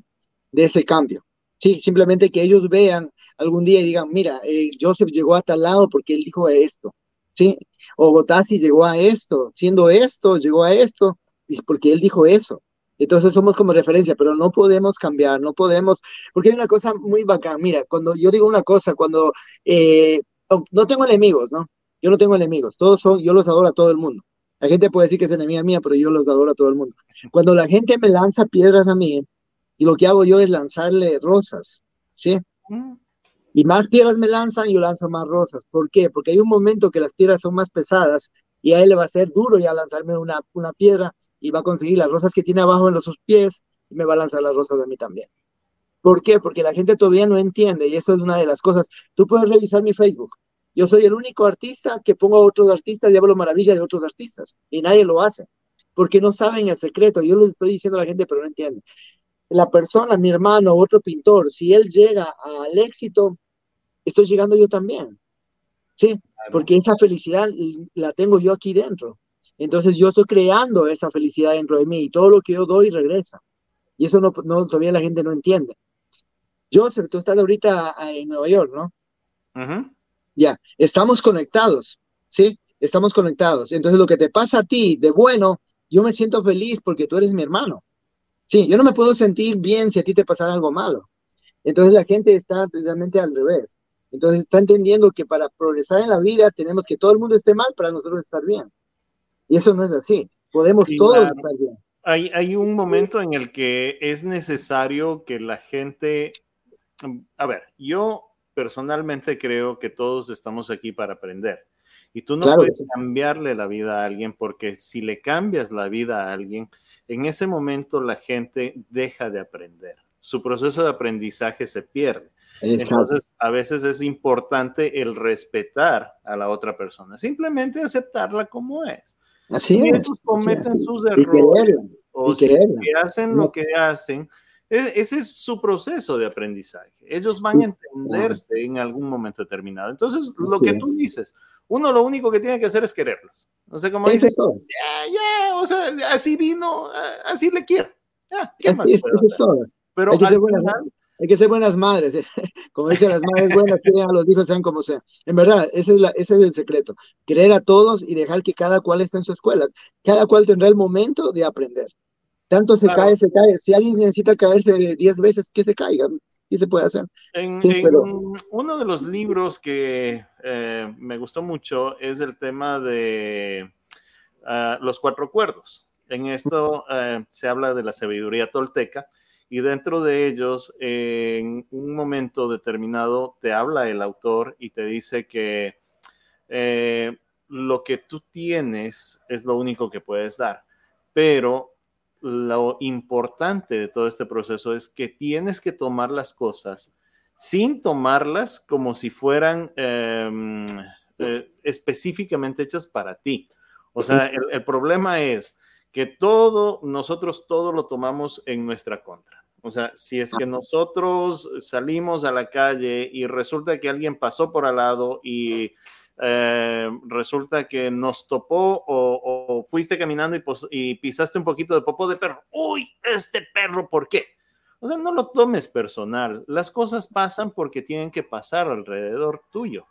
de ese cambio. Sí, simplemente que ellos vean algún día y digan, mira, eh, Joseph llegó a tal lado porque él dijo esto, ¿sí? O Gotasi llegó a esto, siendo esto, llegó a esto, porque él dijo eso. Entonces somos como referencia, pero no podemos cambiar, no podemos, porque hay una cosa muy bacán. Mira, cuando yo digo una cosa, cuando eh, oh, no tengo enemigos, ¿no? Yo no tengo enemigos, todos son, yo los adoro a todo el mundo. La gente puede decir que es enemiga mía, pero yo los adoro a todo el mundo. Cuando la gente me lanza piedras a mí, y lo que hago yo es lanzarle rosas, ¿sí? Mm. Y más piedras me lanzan, yo lanzo más rosas. ¿Por qué? Porque hay un momento que las piedras son más pesadas y a él le va a ser duro ya lanzarme una, una piedra y va a conseguir las rosas que tiene abajo en los, sus pies y me va a lanzar las rosas a mí también. ¿Por qué? Porque la gente todavía no entiende y eso es una de las cosas. Tú puedes revisar mi Facebook. Yo soy el único artista que pongo a otros artistas y hablo maravilla de otros artistas y nadie lo hace porque no saben el secreto. Yo les estoy diciendo a la gente, pero no entienden. La persona, mi hermano, otro pintor, si él llega al éxito, estoy llegando yo también. Sí, porque esa felicidad la tengo yo aquí dentro. Entonces yo estoy creando esa felicidad dentro de mí y todo lo que yo doy regresa. Y eso no, no todavía la gente no entiende. Joseph, tú estás ahorita en Nueva York, ¿no? Ya, estamos conectados, ¿sí? Estamos conectados. Entonces lo que te pasa a ti de bueno, yo me siento feliz porque tú eres mi hermano. Sí, yo no me puedo sentir bien si a ti te pasara algo malo. Entonces la gente está precisamente al revés. Entonces está entendiendo que para progresar en la vida tenemos que todo el mundo esté mal para nosotros estar bien. Y eso no es así. Podemos todos estar bien. Hay, hay un momento en el que es necesario que la gente... A ver, yo personalmente creo que todos estamos aquí para aprender. Y tú no puedes cambiarle la vida a alguien porque si le cambias la vida a alguien, en ese momento la gente deja de aprender. Su proceso de aprendizaje se pierde. Entonces, a veces es importante el respetar a la otra persona, simplemente aceptarla como es. Así si es. ellos cometen sus errores o si hacen lo que hacen, e, ese es su proceso de aprendizaje. Ellos van a entenderse en algún momento determinado. Entonces, lo que tú dices, uno lo único que tiene que hacer es quererlos. No sé cómo dices, ya, ya, o sea, así vino, así le quiero. Ya, así es, eso es todo. Pero hay que, ser buenas, hay que ser buenas madres, ¿eh? como dicen las madres buenas, quieren a los hijos sean como sean. En verdad, ese es, la, ese es el secreto. Querer a todos y dejar que cada cual esté en su escuela. Cada cual tendrá el momento de aprender. Tanto se cae, se cae. Si alguien necesita caerse 10 veces, que se caiga. ¿Qué se puede hacer? En, uno de los libros que eh, me gustó mucho es el tema de ah, los cuatro cuerdos. En esto eh, se habla de la sabiduría tolteca y dentro de ellos, en un momento determinado, te habla el autor y te dice que eh, lo que tú tienes es lo único que puedes dar, pero lo importante de todo este proceso es que tienes que tomar las cosas sin tomarlas como si fueran em, eh, específicamente hechas para ti. O sea, el, problema es que todo, nosotros todo lo tomamos en nuestra contra. O sea, si es que nosotros salimos a la calle y resulta que alguien pasó por al lado y eh, resulta que nos topó o, fuiste caminando y, pisaste un poquito de popo de perro. Uy, este perro, ¿por qué? O sea, no lo tomes personal. Las cosas pasan porque tienen que pasar alrededor tuyo.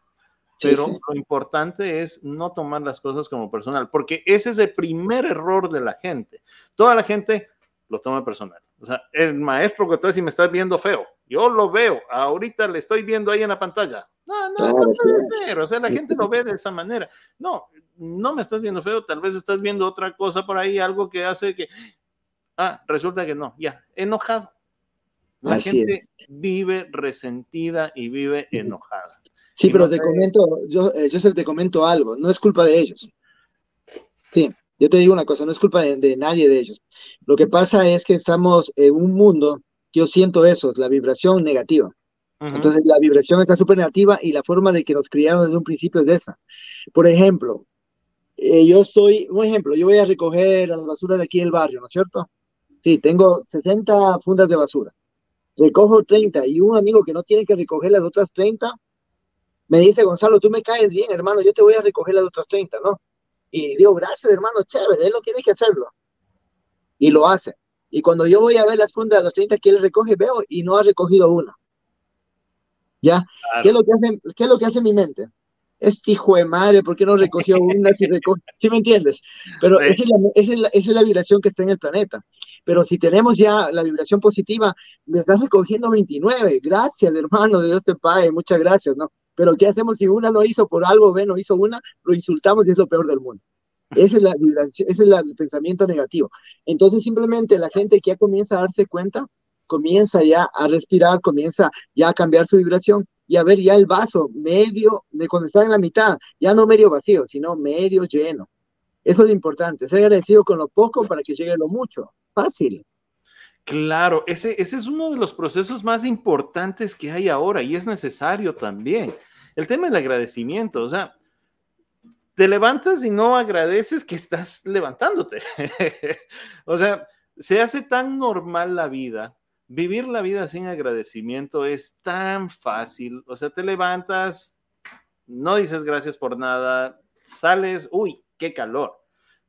Pero lo importante es no tomar las cosas como personal, porque ese es el primer error de la gente. Toda la gente lo toma personal. O sea, el maestro que tú si me estás viendo feo, yo lo veo, ahorita le estoy viendo ahí en la pantalla. No, no, no puede ser. O sea, la gente lo ve de esa manera. No, no me estás viendo feo, tal vez estás viendo otra cosa por ahí, algo que hace que. Ah, resulta que no, ya, enojado. La gente vive resentida y vive enojada. Sí, pero te comento, yo, eh, Joseph, te comento algo, no es culpa de ellos. Sí, yo te digo una cosa, no es culpa de, nadie de ellos. Lo que pasa es que estamos en un mundo, yo siento eso, es la vibración negativa. Entonces la vibración está súper negativa y la forma de que nos criaron desde un principio es esa. Por ejemplo, eh, yo estoy, un ejemplo, yo voy a recoger la basura de aquí del barrio, ¿no es cierto? Sí, tengo 60 fundas de basura. Recojo 30 y un amigo que no tiene que recoger las otras 30 me dice, Gonzalo, tú me caes bien, hermano, yo te voy a recoger las otras 30, ¿no? Y digo, gracias, hermano, chévere, él lo tiene que hacerlo. Y lo hace. Y cuando yo voy a ver las fundas de los 30 que él recoge, veo y no ha recogido una. ¿Ya? ¿Qué, es lo que hace, ¿Qué es lo que hace mi mente? Este hijo de madre, ¿por qué no recogió una si me entiendes? Pero esa, es la, esa, es la, esa, es la, vibración que está en el planeta. Pero si tenemos ya la vibración positiva, me estás recogiendo 29. Gracias, hermano, Dios te pague, muchas gracias, ¿no? Pero ¿qué hacemos si una no hizo por algo, ve, no hizo una, lo insultamos y es lo peor del mundo? Esa es la ese es el pensamiento negativo. Entonces simplemente la gente que ya comienza a darse cuenta, comienza ya a respirar, comienza ya a cambiar su vibración, y a ver ya el vaso medio, de cuando está en la mitad, ya no medio vacío, sino medio lleno. Eso es importante, ser agradecido con lo poco para que llegue lo mucho. Fácil. Claro, ese, ese es uno de los procesos más importantes que hay ahora y es necesario también. El tema del agradecimiento, o sea, te levantas y no agradeces que estás levantándote. o sea, se hace tan normal la vida. Vivir la vida sin agradecimiento es tan fácil. O sea, te levantas, no dices gracias por nada, sales, uy, qué calor.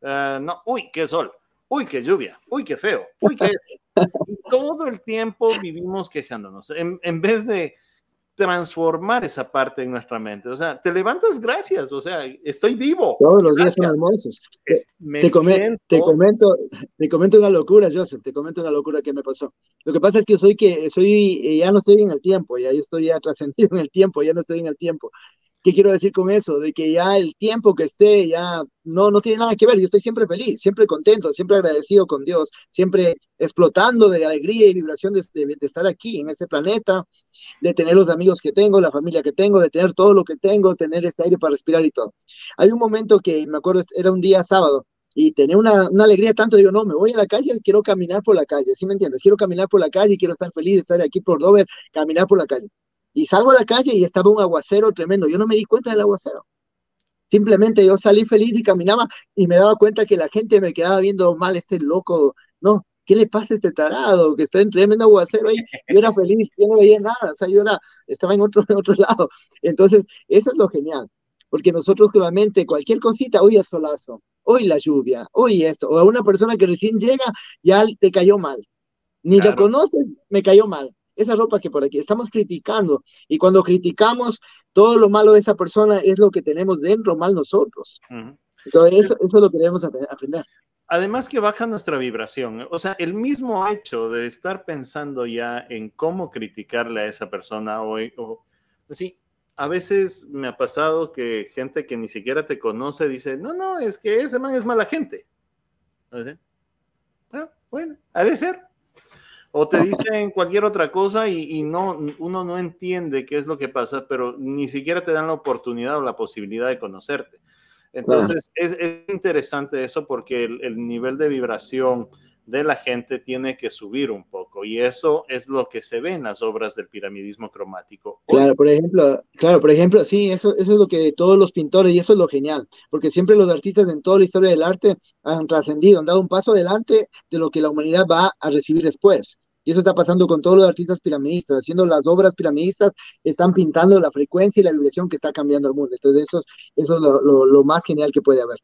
Ah, no, uy, qué sol. Uy, qué lluvia. Uy, qué feo. Uy, qué... todo el tiempo vivimos quejándonos. en vez de transformar esa parte en nuestra mente. O sea, te levantas gracias, o sea, estoy vivo. Todos los días son hermosos. te, comento, te, comento, te comento una locura, Joseph, te comento una locura que me pasó. Lo que pasa es que soy que soy, eh, ya no estoy en el tiempo, ya yo estoy ya trascendido en el tiempo, ya no estoy en el tiempo. ¿Qué quiero decir con eso? De que ya el tiempo que esté ya no, no tiene nada que ver. Yo estoy siempre feliz, siempre contento, siempre agradecido con Dios, siempre explotando de alegría y vibración de, de, estar aquí en este planeta, de tener los amigos que tengo, la familia que tengo, de tener todo lo que tengo, tener este aire para respirar y todo. Hay un momento que me acuerdo, era un día sábado, y tenía una, una, alegría tanto, digo, no, me voy a la calle, quiero caminar por la calle, ¿sí me entiendes? Quiero caminar por la calle, quiero estar feliz de estar aquí por Dover, caminar por la calle. Y salgo a la calle y estaba un aguacero tremendo. Yo no me di cuenta del aguacero. Simplemente yo salí feliz y caminaba y me daba cuenta que la gente me quedaba viendo mal, este loco, no, ¿qué le pasa a este tarado que está en tremendo aguacero ahí? Yo era feliz, yo no veía nada, o sea, yo era, estaba en otro, en otro lado. Entonces, eso es lo genial, porque nosotros claramente cualquier cosita, hoy es solazo, hoy la lluvia, hoy esto, o a una persona que recién llega, ya te cayó mal. Ni lo conoces, me cayó mal esa ropa que por aquí estamos criticando. Y cuando criticamos, todo lo malo de esa persona es lo que tenemos dentro, mal nosotros. Entonces, eso, es lo que debemos aprender. Además que baja nuestra vibración. O sea, el mismo hecho de estar pensando ya en cómo criticarle a esa persona hoy, o así, a veces me ha pasado que gente que ni siquiera te conoce dice, no, no, es que ese man es mala gente. Ah, bueno, ha de ser o te dicen cualquier otra cosa y, no, uno no entiende qué es lo que pasa, pero ni siquiera te dan la oportunidad o la posibilidad de conocerte. Entonces, es, interesante eso porque el, nivel de vibración de la gente tiene que subir un poco y eso es lo que se ve en las obras del piramidismo cromático. Claro, por ejemplo, claro, por ejemplo, sí, eso, eso es lo que todos los pintores y eso es lo genial, porque siempre los artistas en toda la historia del arte han trascendido, han dado un paso adelante de lo que la humanidad va a recibir después. Y eso está pasando con todos los artistas piramidistas, haciendo las obras piramidistas, están pintando la frecuencia y la vibración que está cambiando el mundo. Entonces, eso, eso es lo, lo, más genial que puede haber.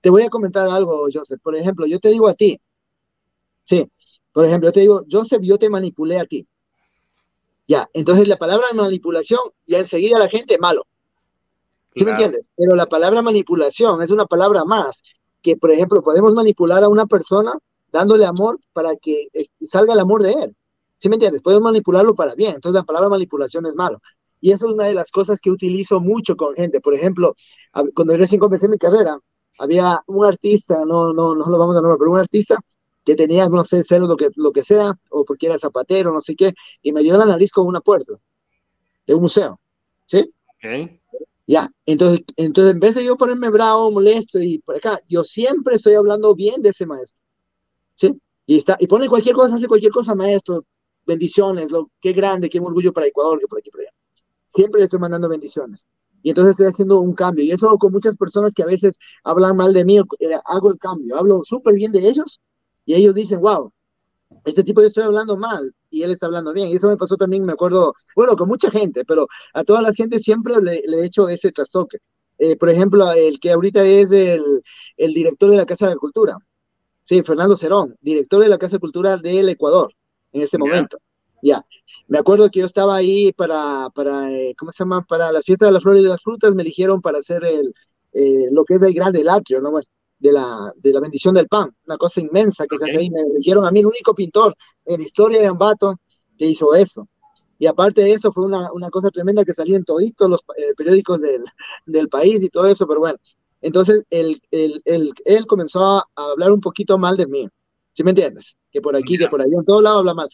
Te voy a comentar algo, Joseph. Por ejemplo, yo te digo a ti, sí, por ejemplo, yo te digo, Joseph, yo te manipulé a ti. Ya, entonces la palabra manipulación, ya enseguida la gente, malo. ¿Sí me entiendes? Pero la palabra manipulación es una palabra más, que por ejemplo podemos manipular a una persona dándole amor para que eh, salga el amor de él. ¿Sí me entiendes? Puedes manipularlo para bien. Entonces la palabra manipulación es malo. Y eso es una de las cosas que utilizo mucho con gente. Por ejemplo, cuando recién comencé mi carrera, había un artista, no, no, no lo vamos a nombrar, pero un artista que tenía, no sé, celos, lo que, lo que sea, o porque era zapatero, no sé qué, y me dio la nariz con una puerta de un museo. ¿Sí? Okay. Ya, entonces, entonces en vez de yo ponerme bravo, molesto y por acá, yo siempre estoy hablando bien de ese maestro. ¿sí? Y, está, y pone cualquier cosa, hace cualquier cosa, maestro, bendiciones, lo, qué grande, qué orgullo para Ecuador, que por aquí, por allá. Siempre le estoy mandando bendiciones. Y entonces estoy haciendo un cambio. Y eso con muchas personas que a veces hablan mal de mí, eh, hago el cambio, hablo súper bien de ellos y ellos dicen, wow, este tipo yo estoy hablando mal y él está hablando bien. Y eso me pasó también, me acuerdo, bueno, con mucha gente, pero a toda la gente siempre le, le he hecho ese trastoque. Eh, por ejemplo, el que ahorita es el, el director de la Casa de la Cultura, Sí, Fernando Cerón, director de la Casa Cultural del Ecuador en este momento. Ya. Me acuerdo que yo estaba ahí para, para eh, ¿cómo se llama? Para las fiestas de las flores y de las frutas, me eligieron para hacer el, eh, lo que es el grande, el atrio, ¿no? De la, de la bendición del pan, una cosa inmensa que se hace ahí. Me eligieron a mí el único pintor en la historia de Ambato que hizo eso. Y aparte de eso, fue una, una cosa tremenda que salía en toditos los eh, periódicos del, del país y todo eso, pero bueno, entonces, él, él, él, comenzó a, hablar un poquito mal de mí. ¿Sí me entiendes? Que por aquí, que por allá, en todos lados habla mal.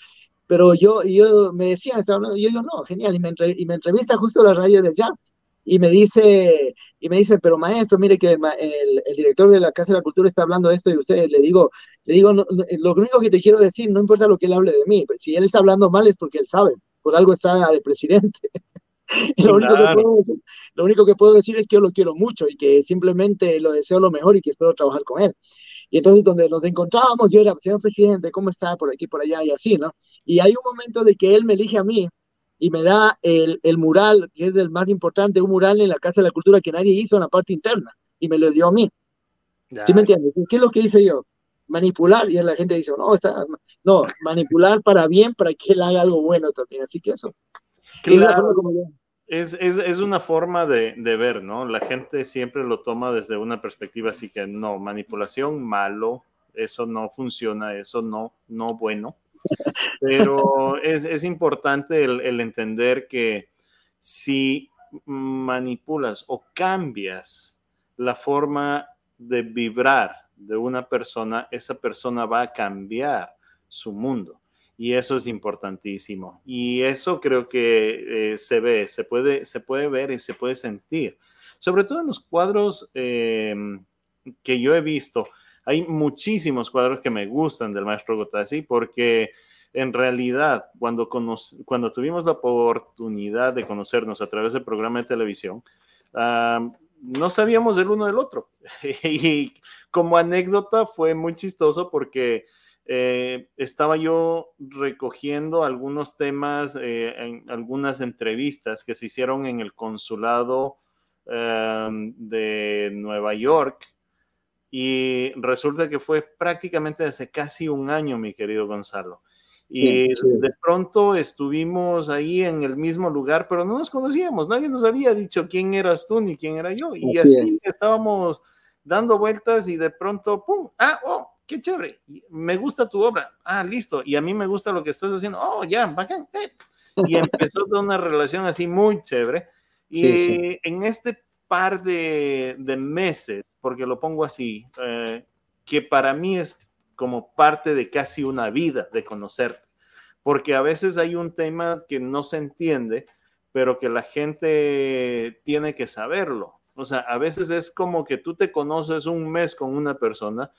pero yo, yo me decían, yo digo, no, genial, y me, y me entrevista justo la radio de allá, y me dice, y me dice, pero maestro, mire que el, el, director de la Casa de la Cultura está hablando de esto y usted le digo, le digo, lo único que te quiero decir, no importa lo que él hable de mí, si él está hablando mal es porque él sabe, por algo está de presidente. lo, único que puedo decir, lo único que puedo decir es que yo lo quiero mucho y que simplemente lo deseo lo mejor y que espero trabajar con él. Y entonces donde nos encontrábamos, yo era, señor presidente, ¿cómo está? Por aquí, por allá y así, ¿no? Y hay un momento de que él me elige a mí y me da el, el, mural, que es el más importante, un mural en la Casa de la Cultura que nadie hizo en la parte interna, y me lo dio a mí. ¿Sí me entiendes? ¿Qué es lo que hice yo? Manipular, y la gente dice, no, está, no, manipular para bien, para que él haga algo bueno también, así que eso. Claro, es, es, es, una forma de, de, ver, ¿no? La gente siempre lo toma desde una perspectiva así que no, manipulación, malo, eso no funciona, eso no, no bueno. Pero es, es importante el, entender que si manipulas o cambias la forma de vibrar de una persona, esa persona va a cambiar su mundo. Y eso es importantísimo. Y eso creo que eh, se ve, se puede, se puede ver y se puede sentir. Sobre todo en los cuadros eh, que yo he visto hay muchísimos cuadros que me gustan del maestro Gotasi porque en realidad cuando, tuvimos la oportunidad de conocernos a través del programa de televisión, no sabíamos el uno del otro. y como anécdota fue muy chistoso porque eh, estaba yo recogiendo algunos temas eh, en algunas entrevistas que se hicieron en el consulado de Nueva York y resulta que fue prácticamente hace casi un año, mi querido Gonzalo. Y de pronto estuvimos ahí en el mismo lugar, pero no nos conocíamos, nadie nos había dicho quién eras tú ni quién era yo. Y así, estábamos dando vueltas y de pronto, ¡pum! ¡Ah, oh! ¡Qué chévere! Me gusta tu obra. Ah, listo. Y a mí me gusta lo que estás haciendo. ¡Oh, ya! Bacán. Eh. Y empezó toda una relación así muy chévere. Y en este par de, meses porque lo pongo así, eh, que para mí es como parte de casi una vida de conocerte, porque a veces hay un tema que no se entiende, pero que la gente tiene que saberlo. O sea, a veces es como que tú te conoces un mes con una persona,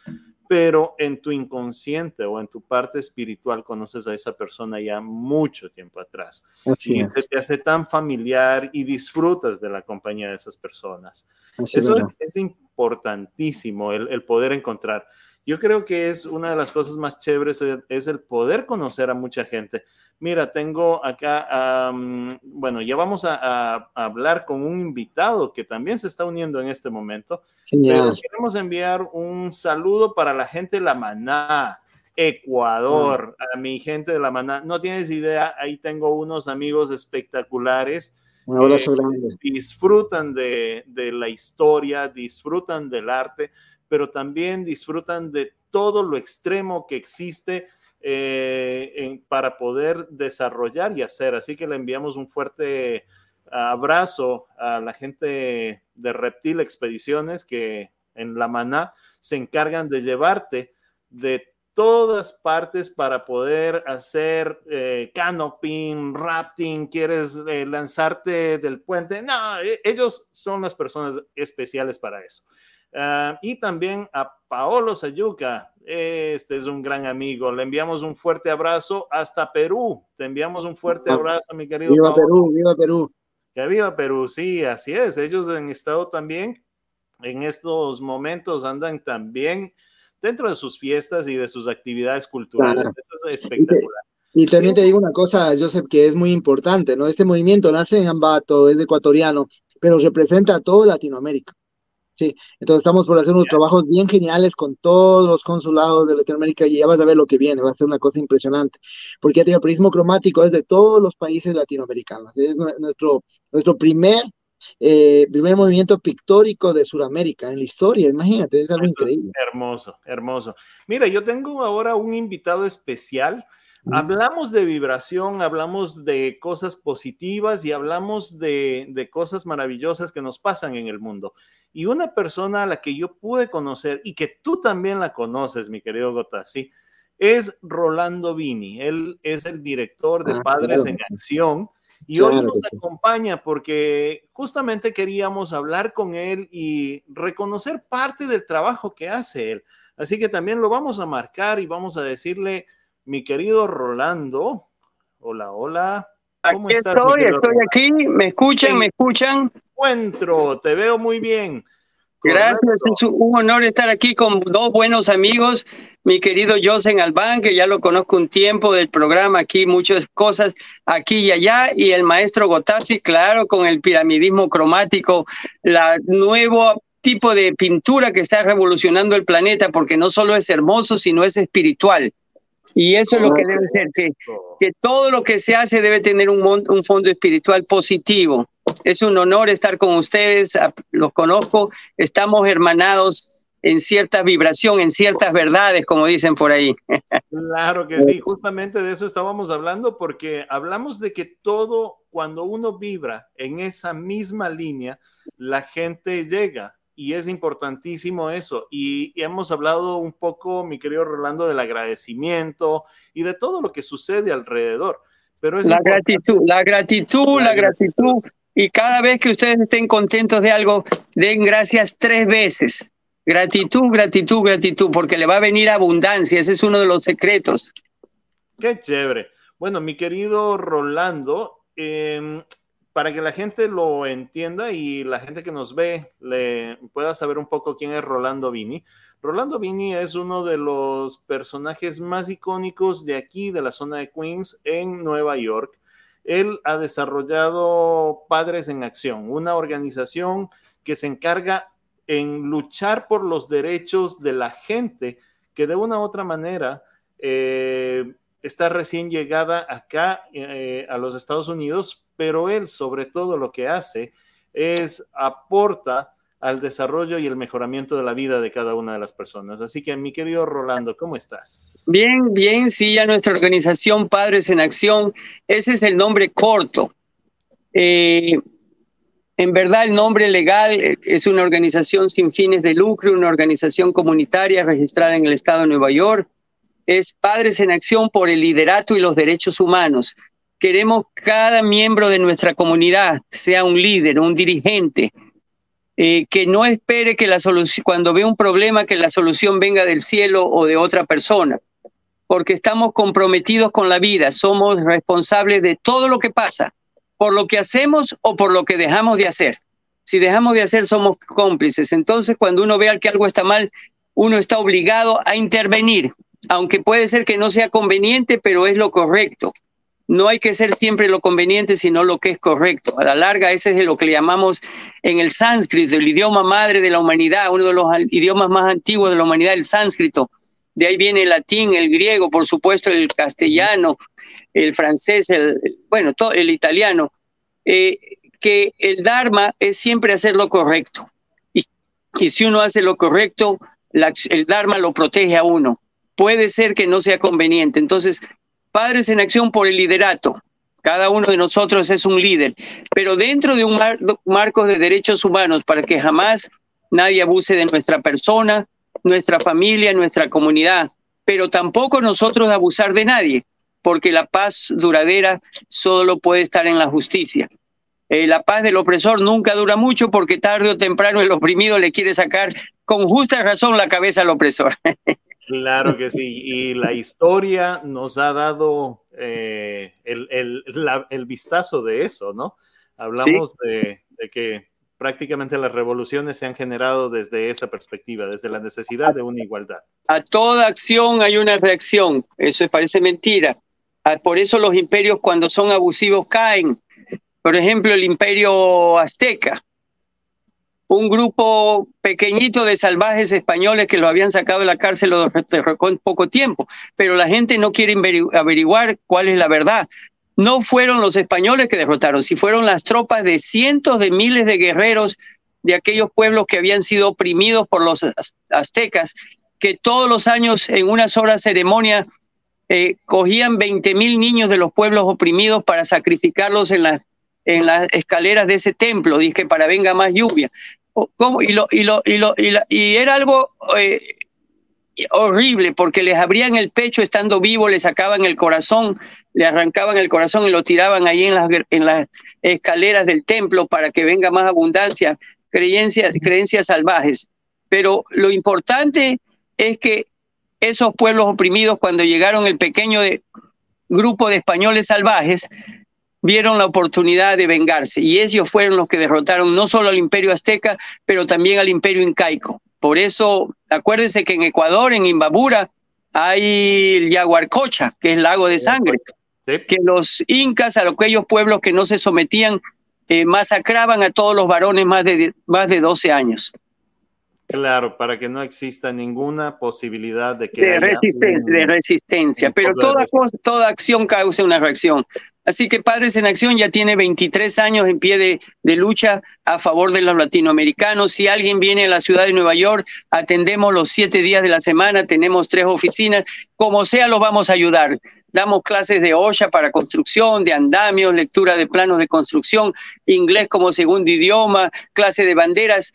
pero en tu inconsciente o en tu parte espiritual conoces a esa persona ya mucho tiempo atrás. y se te hace tan familiar y disfrutas de la compañía de esas personas. Eso es, importantísimo, el, poder encontrar. Yo creo que es una de las cosas más chéveres, es el poder conocer a mucha gente. Mira, tengo acá, bueno, ya vamos a, hablar con un invitado que también se está uniendo en este momento. queremos enviar un saludo para la gente de La Maná, Ecuador, a mi gente de La Maná. No tienes idea, ahí tengo unos amigos espectaculares. Un abrazo grande. Disfrutan de, de la historia, disfrutan del arte, pero también disfrutan de todo lo extremo que existe eh, para poder desarrollar y hacer. Así que le enviamos un fuerte abrazo a la gente de Reptil Expediciones que en la maná se encargan de llevarte de todas partes para poder hacer eh, canoping, rafting, quieres eh, lanzarte del puente. No, e, ellos son las personas especiales para eso. Ah, y también a Paolo Sayuca, este es un gran amigo. Le enviamos un fuerte abrazo hasta Perú. Te enviamos un fuerte abrazo, mi querido. Viva Perú, viva Perú. Que viva Perú, sí, así es. Ellos han estado también en estos momentos, andan también dentro de sus fiestas y de sus actividades culturales. Eso es espectacular. Y, también te digo una cosa, Joseph, que es muy importante, ¿no? Este movimiento nace en Ambato, es ecuatoriano, pero representa a toda Latinoamérica. Sí, entonces estamos por hacer unos trabajos bien geniales con todos los consulados de Latinoamérica y ya vas a ver lo que viene, va a ser una cosa impresionante, porque ya el prismo cromático es de todos los países latinoamericanos, es nuestro, nuestro primer, eh, primer movimiento pictórico de Sudamérica en la historia, imagínate, es algo increíble. hermoso, hermoso. Mira, yo tengo ahora un invitado especial. Hablamos de vibración, hablamos de cosas positivas y hablamos de, de, cosas maravillosas que nos pasan en el mundo. Y una persona a la que yo pude conocer y que tú también la conoces, mi querido Gotasi, es Rolando Vini. Él es el director de ah, Padres en Acción y hoy nos acompaña porque justamente queríamos hablar con él y reconocer parte del trabajo que hace él. Así que también lo vamos a marcar y vamos a decirle, mi querido Rolando, hola, hola. ¿Cómo aquí estoy, estoy aquí, me escuchan, me escuchan. Encuentro, te veo muy bien. Gracias, es un honor estar aquí con dos buenos amigos, mi querido Josen Albán, que ya lo conozco un tiempo del programa, aquí muchas cosas aquí y allá, y el maestro Gotazzi, claro, con el piramidismo cromático, la nuevo tipo de pintura que está revolucionando el planeta, porque no solo es hermoso, sino es espiritual. Y eso es lo que debe ser, que, que todo lo que se hace debe tener un, un fondo espiritual positivo. Es un honor estar con ustedes, los conozco, estamos hermanados en cierta vibración, en ciertas verdades, como dicen por ahí. Claro que sí, justamente de eso estábamos hablando, porque hablamos de que todo, cuando uno vibra en esa misma línea, la gente llega y es importantísimo eso. Y, hemos hablado un poco, mi querido Rolando, del agradecimiento y de todo lo que sucede alrededor. Pero es la gratitud, la gratitud, la gratitud. Y cada vez que ustedes estén contentos de algo, den gracias tres veces. Gratitud, gratitud, gratitud, porque le va a venir abundancia. Ese es uno de los secretos. Qué chévere. Bueno, mi querido Rolando, eh, para que la gente lo entienda y la gente que nos ve le pueda saber un poco quién es Rolando Vini. Rolando Vini es uno de los personajes más icónicos de aquí, de la zona de Queens, en Nueva York. Él ha desarrollado Padres en Acción, una organización que se encarga en luchar por los derechos de la gente que de una u otra manera eh, está recién llegada acá eh, a los Estados Unidos, pero él sobre todo lo que hace es aporta al desarrollo y el mejoramiento de la vida de cada una de las personas. Así que, mi querido Rolando, ¿cómo estás? Bien, bien, sí, ya nuestra organización Padres en Acción, ese es el nombre corto. Eh, en verdad, el nombre legal es una organización sin fines de lucro, una organización comunitaria registrada en el estado de Nueva York. Es Padres en Acción por el liderato y los derechos humanos queremos cada miembro de nuestra comunidad sea un líder, un dirigente, eh, que no espere que la solución, cuando ve un problema, que la solución venga del cielo o de otra persona, porque estamos comprometidos con la vida, somos responsables de todo lo que pasa, por lo que hacemos o por lo que dejamos de hacer. Si dejamos de hacer, somos cómplices. Entonces, cuando uno vea que algo está mal, uno está obligado a intervenir, aunque puede ser que no sea conveniente, pero es lo correcto no hay que ser siempre lo conveniente, sino lo que es correcto. A la larga, ese es lo que le llamamos en el sánscrito, el idioma madre de la humanidad, uno de los idiomas más antiguos de la humanidad, el sánscrito. De ahí viene el latín, el griego, por supuesto, el castellano, el francés, el, bueno, todo, el italiano. Eh, que el Dharma es siempre hacer lo correcto. Y, y si uno hace lo correcto, el Dharma lo protege a uno. Puede ser que no sea conveniente. Entonces, Padres en Acción por el liderato. Cada uno de nosotros es un líder, pero dentro de un marco de derechos humanos para que jamás nadie abuse de nuestra persona, nuestra familia, nuestra comunidad, pero tampoco nosotros abusar de nadie, porque la paz duradera solo puede estar en la justicia. Eh, la paz del opresor nunca dura mucho porque tarde o temprano el oprimido le quiere sacar con justa razón la cabeza al opresor. Claro que sí, y la historia nos ha dado eh, el, vistazo de eso, ¿no? Hablamos de, que prácticamente las revoluciones se han generado desde esa perspectiva, desde la necesidad de una igualdad. A toda acción hay una reacción, eso parece mentira. Ah, por eso los imperios cuando son abusivos caen. Por ejemplo, el imperio azteca un grupo pequeñito de salvajes españoles que lo habían sacado de la cárcel en poco tiempo, pero la gente no quiere averiguar cuál es la verdad. No fueron los españoles que derrotaron, si fueron las tropas de cientos de miles de guerreros de aquellos pueblos que habían sido oprimidos por los aztecas, que todos los años en una sola ceremonia eh, cogían 20 mil niños de los pueblos oprimidos para sacrificarlos en, en las escaleras de ese templo, dije, para venga más lluvia. Y, era algo eh, horrible porque les abrían el pecho estando vivos, les sacaban el corazón, le arrancaban el corazón y lo tiraban ahí en las, en las escaleras del templo para que venga más abundancia, creencias, creencias salvajes. Pero lo importante es que esos pueblos oprimidos, cuando llegaron el pequeño grupo de españoles salvajes, vieron la oportunidad de vengarse y ellos fueron los que derrotaron no solo al imperio azteca, pero también al imperio incaico. Por eso, acuérdense que en Ecuador, en Imbabura, hay el Yaguarcocha, que es lago de sangre, que los incas, a aquellos pueblos que no se sometían, eh, masacraban a todos los varones más de, más de 12 años. Claro, para que no exista ninguna posibilidad de que... De, resistencia, de resistencia, pero toda, toda acción causa una reacción. Así que Padres en Acción ya tiene 23 años en pie de, lucha a favor de los latinoamericanos. Si alguien viene a la ciudad de Nueva York, atendemos los siete días de la semana, tenemos tres oficinas, como sea los vamos a ayudar. Damos clases de OSHA para construcción, de andamios, lectura de planos de construcción, inglés como segundo idioma, clase de banderas.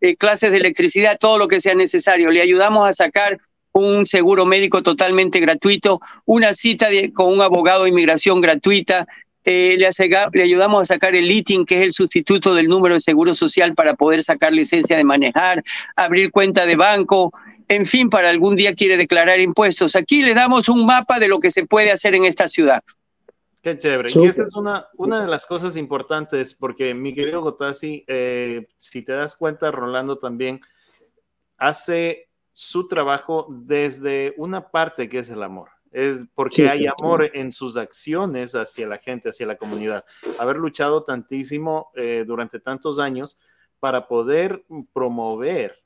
Eh, clases de electricidad, todo lo que sea necesario. Le ayudamos a sacar un seguro médico totalmente gratuito, una cita con un abogado de inmigración gratuita. Eh, le, le, ayudamos a sacar el ITIN, que es el sustituto del número de seguro social para poder sacar licencia de manejar, abrir cuenta de banco, en fin, para algún día quiere declarar impuestos. Aquí le damos un mapa de lo que se puede hacer en esta ciudad. Qué chévere. Y esa es una, una de las cosas importantes, porque mi querido Gotasi, eh, si te das cuenta, Rolando también hace su trabajo desde una parte que es el amor. Es porque hay amor en sus acciones hacia la gente, hacia la comunidad. Haber luchado tantísimo eh, durante tantos años para poder promover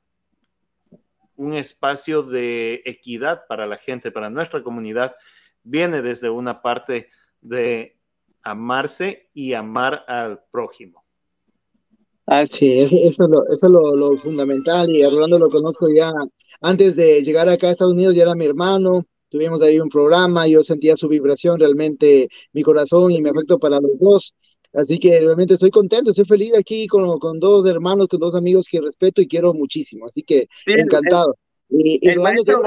un espacio de equidad para la gente, para nuestra comunidad, viene desde una parte de amarse y amar al prójimo. Así, eso, eso, es, lo, eso es lo, fundamental y a Rolando lo conozco ya antes de llegar acá a Estados Unidos, ya era mi hermano, tuvimos ahí un programa, yo sentía su vibración, realmente mi corazón y mi afecto para los dos. Así que realmente estoy contento, estoy feliz aquí con, con dos hermanos, con dos amigos que respeto y quiero muchísimo. Así que encantado. y, y Rolando,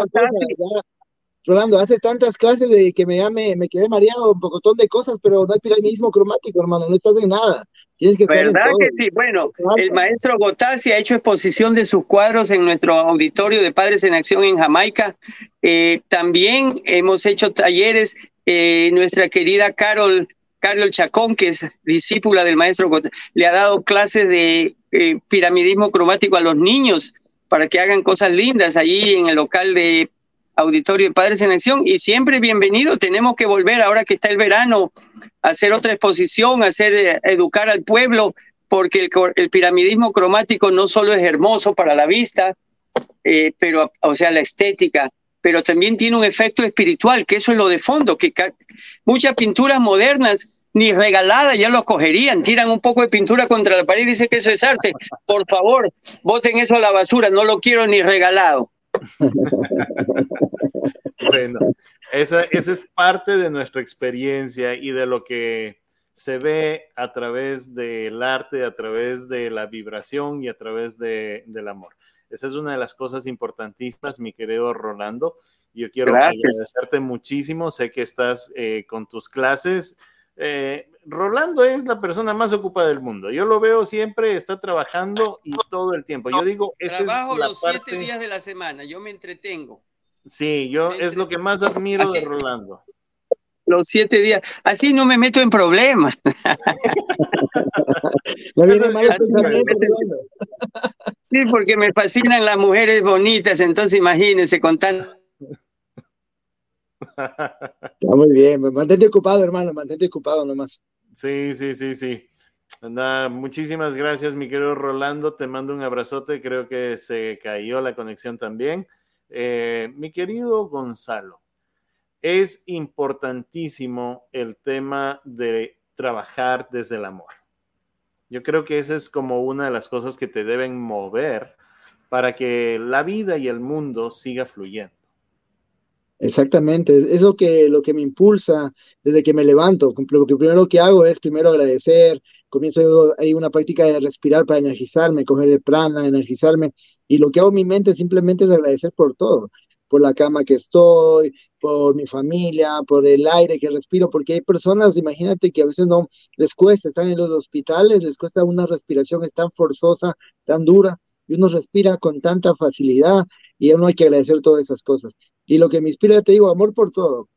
Rolando, haces tantas clases de que me, me, me quedé mareado, un pocotón de cosas, pero no hay piramismo cromático, hermano, no estás en nada. Tienes que ¿Verdad que sí? Bueno, el maestro Gotasi ha hecho exposición de sus cuadros en nuestro auditorio de Padres en Acción en Jamaica. Eh, también hemos hecho talleres. Eh, nuestra querida Carol, Carol Chacón, que es discípula del maestro Gotasi, le ha dado clases de eh, piramidismo cromático a los niños para que hagan cosas lindas allí en el local de Auditorio de Padres en Acción y siempre bienvenido. Tenemos que volver ahora que está el verano a hacer otra exposición, a hacer eh, educar al pueblo, porque el, piramidismo cromático no solo es hermoso para la vista, eh, pero o sea la estética, pero también tiene un efecto espiritual, que eso es lo de fondo, que muchas pinturas modernas ni regaladas ya lo cogerían, tiran un poco de pintura contra la pared y dicen que eso es arte. Por favor, voten eso a la basura, no lo quiero ni regalado. bueno, esa, es parte de nuestra experiencia y de lo que se ve a través del arte, a través de la vibración y a través de, del amor. Esa es una de las cosas importantísimas, mi querido Rolando. Yo quiero agradecerte muchísimo. Sé que estás eh, con tus clases eh, Rolando es la persona más ocupada del mundo. Yo lo veo siempre, está trabajando y todo el tiempo. Yo digo, trabajo los siete días de la semana, yo me entretengo. Sí, yo es lo que más admiro de Rolando. Los siete días, así no me meto en problemas. sí, porque me fascinan las mujeres bonitas, entonces imagínense con Está muy bien, mantente ocupado, hermano, mantente ocupado nomás. Sí, sí, sí, sí. muchísimas gracias, mi querido Rolando. Te mando un abrazote. Creo que se cayó la conexión también. Eh, mi querido Gonzalo, es importantísimo el tema de trabajar desde el amor. Yo creo que esa es como una de las cosas que te deben mover para que la vida y el mundo siga fluyendo. Exactamente, es lo que, lo que me impulsa desde que me levanto. Lo primero que hago es primero agradecer, comienzo hay una práctica de respirar para energizarme, coger el prana, energizarme, y lo que hago en mi mente simplemente es agradecer por todo, por la cama que estoy, por mi familia, por el aire que respiro, porque hay personas, imagínate que a veces no les cuesta, están en los hospitales, les cuesta una respiración, es tan forzosa, tan dura, y uno respira con tanta facilidad y uno hay que agradecer todas esas cosas. Y lo que me inspira, te digo, amor por todo,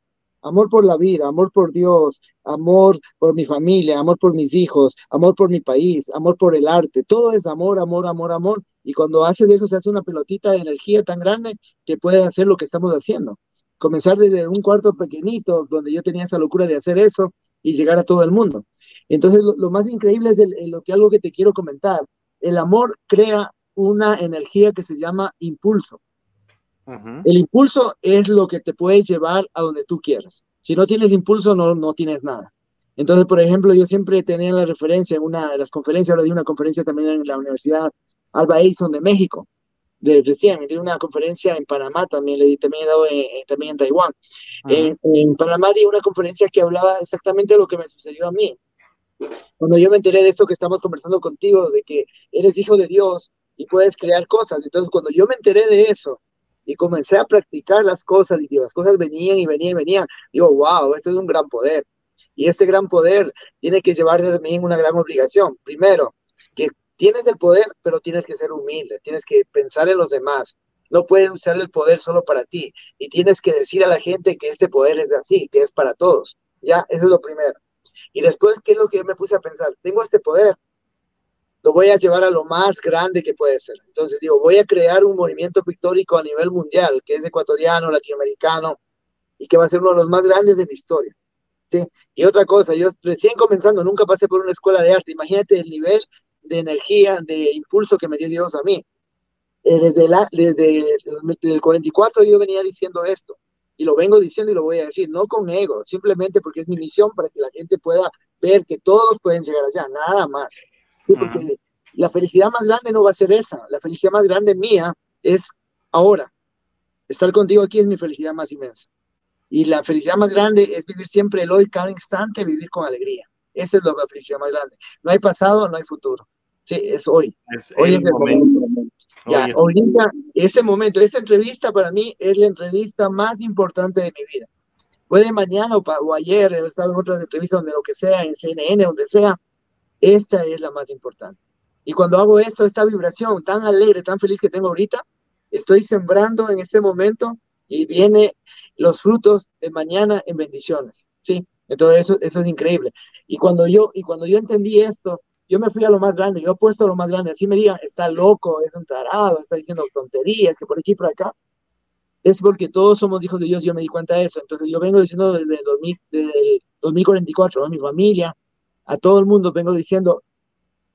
amor por la vida, amor por Dios, amor por mi familia, amor por mis hijos, amor por mi país, amor por el arte, todo es amor, amor, amor, amor. Y cuando haces eso se hace una pelotita de energía tan grande que puede hacer lo que estamos haciendo. Comenzar desde un cuarto pequeñito donde yo tenía esa locura de hacer eso y llegar a todo el mundo. Entonces lo, más increíble es lo que algo que te quiero comentar. El amor crea una energía que se llama impulso. El impulso es lo que te puede llevar a donde tú quieras. Si no tienes impulso, no, no tienes nada. Entonces, por ejemplo, yo siempre tenía la referencia en una de las conferencias, ahora di una conferencia también en la Universidad Alba Edison de México, de, recién, di una conferencia en Panamá también, le di, también he dado también en Taiwán. en, en, Panamá di una conferencia que hablaba exactamente de lo que me sucedió a mí. Cuando yo me enteré de esto que estamos conversando contigo, de que eres hijo de Dios y puedes crear cosas, entonces cuando yo me enteré de eso, y comencé a practicar las cosas y las cosas venían y venían y venían. Digo, wow, esto es un gran poder. Y este gran poder tiene que llevarte también una gran obligación. Primero, que tienes el poder, pero tienes que ser humilde, tienes que pensar en los demás. No puedes usar el poder solo para ti y tienes que decir a la gente que este poder es así, que es para todos. Ya, eso es lo primero. Y después, ¿qué es lo que yo me puse a pensar? Tengo este poder, lo voy a llevar a lo más grande que puede ser. Entonces digo, voy a crear un movimiento pictórico a nivel mundial, que es ecuatoriano, latinoamericano, y que va a ser uno de los más grandes de la historia. ¿sí? Y otra cosa, yo recién comenzando, nunca pasé por una escuela de arte, imagínate el nivel de energía, de impulso que me dio Dios a mí. Eh, desde, la, desde el 44 yo venía diciendo esto, y lo vengo diciendo y lo voy a decir, no con ego, simplemente porque es mi misión para que la gente pueda ver que todos pueden llegar allá, nada más porque la felicidad más grande no va a ser esa. La felicidad más grande mía es ahora. Estar contigo aquí es mi felicidad más inmensa. Y la felicidad más grande es vivir siempre el hoy, cada instante, vivir con alegría. Esa es la felicidad más grande. No hay pasado, no hay futuro. Sí, es hoy. hoy es el momento. Ya, ahorita, este momento, esta entrevista para mí es la entrevista más importante de mi vida. Puede mañana o, o ayer, he estado en otras entrevistas donde lo que sea, en CNN, donde sea, esta es la más importante. Y cuando hago esto, esta vibración tan alegre, tan feliz que tengo ahorita, estoy sembrando en este momento y viene los frutos de mañana en bendiciones, ¿sí? Entonces eso, eso es increíble. Y cuando yo y cuando yo entendí esto, yo me fui a lo más grande, yo he puesto a lo más grande, así me digan, está loco, es un tarado, está diciendo tonterías, que por aquí por acá, es porque todos somos hijos de Dios, yo me di cuenta de eso. Entonces yo vengo diciendo desde, el 2000, desde el 2044, mi familia, a todo el mundo vengo diciendo,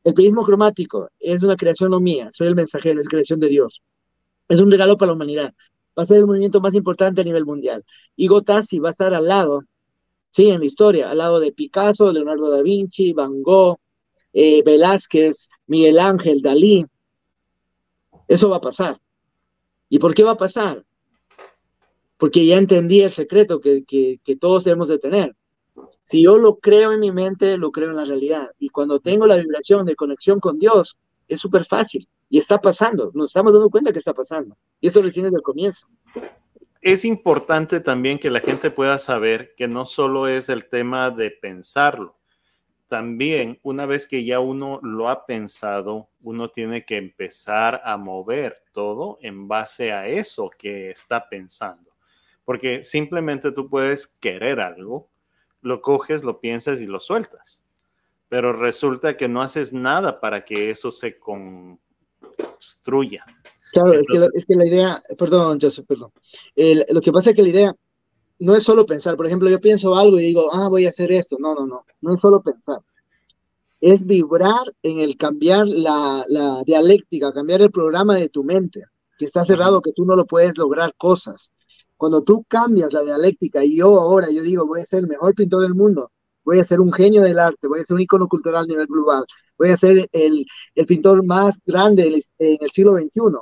el periodismo cromático es una creación no mía, soy el mensajero, es creación de Dios. Es un regalo para la humanidad. Va a ser el movimiento más importante a nivel mundial. Y Gotasi va a estar al lado, sí, en la historia, al lado de Picasso, Leonardo da Vinci, Van Gogh, eh, Velázquez, Miguel Ángel, Dalí. Eso va a pasar. ¿Y por qué va a pasar? Porque ya entendí el secreto que, que, que todos debemos de tener. Si yo lo creo en mi mente, lo creo en la realidad. Y cuando tengo la vibración de conexión con Dios, es súper fácil. Y está pasando. Nos estamos dando cuenta que está pasando. Y esto recién desde el comienzo. Es importante también que la gente pueda saber que no solo es el tema de pensarlo. También, una vez que ya uno lo ha pensado, uno tiene que empezar a mover todo en base a eso que está pensando. Porque simplemente tú puedes querer algo, lo coges, lo piensas y lo sueltas. Pero resulta que no haces nada para que eso se construya. Claro, es, que la, es, que la, idea, perdón, Joseph, perdón. lo que pasa es que la idea no es solo pensar. Por ejemplo, yo pienso algo y digo, ah, voy a hacer esto. No, no, no. No es solo pensar. Es vibrar en el cambiar la, la dialéctica, cambiar el programa de tu mente, que está cerrado, que tú no lo puedes lograr cosas. Cuando tú cambias la dialéctica y yo ahora, yo digo, voy a ser el mejor pintor del mundo, voy a ser un genio del arte, voy a ser un icono cultural a nivel global, voy a ser el, el pintor más grande en el siglo XXI,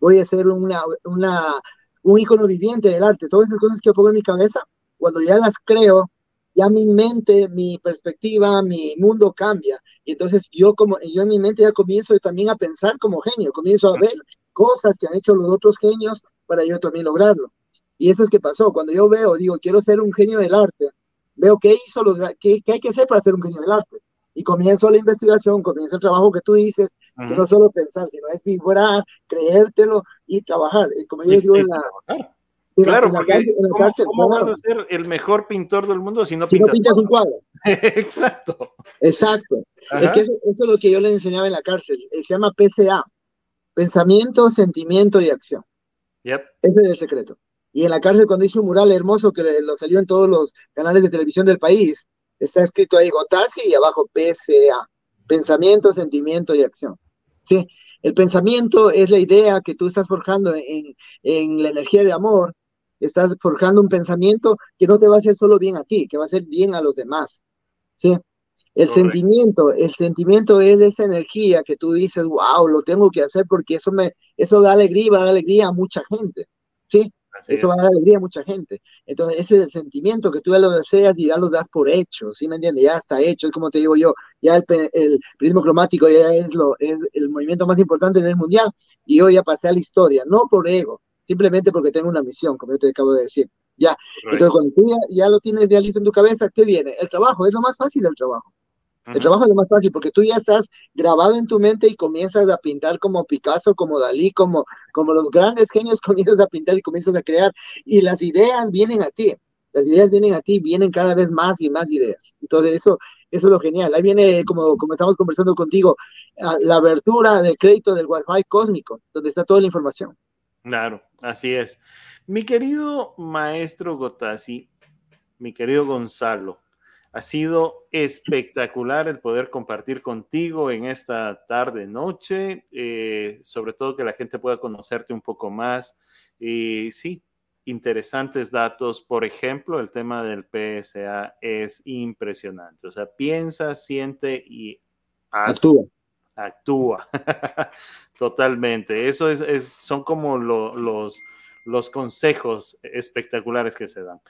voy a ser una, una, un icono viviente del arte. Todas esas cosas que pongo en mi cabeza, cuando ya las creo, ya mi mente, mi perspectiva, mi mundo cambia. Y entonces yo como yo en mi mente ya comienzo también a pensar como genio, comienzo a ver cosas que han hecho los otros genios para yo también lograrlo. Y eso es que pasó. Cuando yo veo, digo, quiero ser un genio del arte, veo qué hizo los, qué, qué hay que hacer para ser un genio del arte. Y comienzo la investigación, comienza el trabajo que tú dices, que no solo pensar, sino es vibrar, creértelo y trabajar. Como yo digo en la, claro, porque ¿cómo, vas a ser el mejor pintor del mundo si no, si pintas, un cuadro? Exacto. Exacto. Es que eso, es lo que yo le enseñaba en la cárcel. Eh, se llama PCA. Pensamiento, sentimiento y acción. Yep. Ese es el secreto. Y en la cárcel, cuando hice un mural hermoso que lo salió en todos los canales de televisión del país, está escrito ahí Gotasi y abajo PCA. Pensamiento, sentimiento y acción. ¿Sí? El pensamiento es la idea que tú estás forjando en, en la energía de amor estás forjando un pensamiento que no te va a hacer solo bien a ti, que va a hacer bien a los demás. ¿sí? El sentimiento, el sentimiento es esa energía que tú dices, wow, lo tengo que hacer porque eso me, eso da alegría, va a dar alegría a mucha gente, ¿sí? Eso va a dar alegría a mucha gente. Entonces, ese es el sentimiento que tú ya lo deseas y ya lo das por hecho, ¿sí me entiendes? Ya está hecho, es como te digo yo, ya el, el prismo cromático ya es, lo, es el movimiento más importante en el mundial y yo ya pasé a la historia, no por ego, simplemente porque tengo una misión, como yo te acabo de decir. Ya, entonces cuando tú ya, lo tienes ya listo en tu cabeza, ¿qué viene? El trabajo, es lo más fácil el trabajo. El trabajo es lo más fácil porque tú ya estás grabado en tu mente y comienzas a pintar como Picasso, como Dalí, como, como los grandes genios comienzas a pintar y comienzas a crear y las ideas vienen a ti. Las ideas vienen a ti, vienen cada vez más y más ideas. Entonces eso, eso es lo genial. Ahí viene, como, como estamos conversando contigo, la abertura del crédito del Wi-Fi cósmico, donde está toda la información. Claro, así es. Mi querido maestro Gotasi, mi querido Gonzalo, ha sido espectacular el poder compartir contigo en esta tarde, noche, eh, sobre todo que la gente pueda conocerte un poco más. Y sí, interesantes datos. Por ejemplo, el tema del PSA es impresionante. O sea, piensa, siente y actúa actúa. Totalmente. Eso es, son como los, los consejos espectaculares que se dan.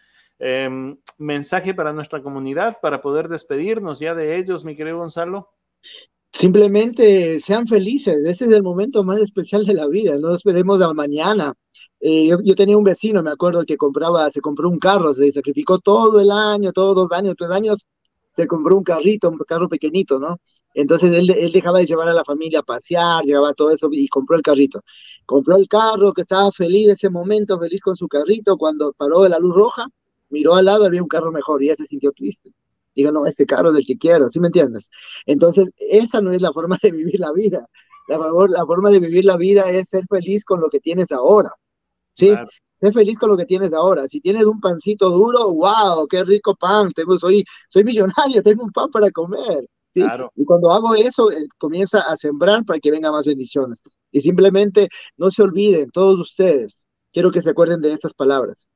Em, mensaje para nuestra comunidad para poder despedirnos ya de ellos, mi querido Gonzalo. Simplemente sean felices, ese es el momento más especial de la vida, no esperemos a mañana. Eh, yo, yo, tenía un vecino, me acuerdo, que compraba, se compró un carro, se sacrificó todo el año, todos dos años, tres años, se compró un carrito, un carro pequeñito, ¿no? Entonces él, él dejaba de llevar a la familia a pasear, llevaba todo eso y compró el carrito. Compró el carro, que estaba feliz ese momento, feliz con su carrito. Cuando paró de la luz roja, miró al lado, había un carro mejor y ya se sintió triste. Digo, no, este carro es del que quiero, ¿sí me entiendes? Entonces, esa no es la forma de vivir la vida. La, la forma de vivir la vida es ser feliz con lo que tienes ahora. ¿Sí? Sé feliz con lo que tienes ahora. Si tienes un pancito duro, wow, qué rico pan. Tengo, soy, soy millonario, tengo un pan para comer. Y cuando hago eso, eh, comienza a sembrar para que vengan más bendiciones. Y simplemente no se olviden, todos ustedes, quiero que se acuerden de estas palabras.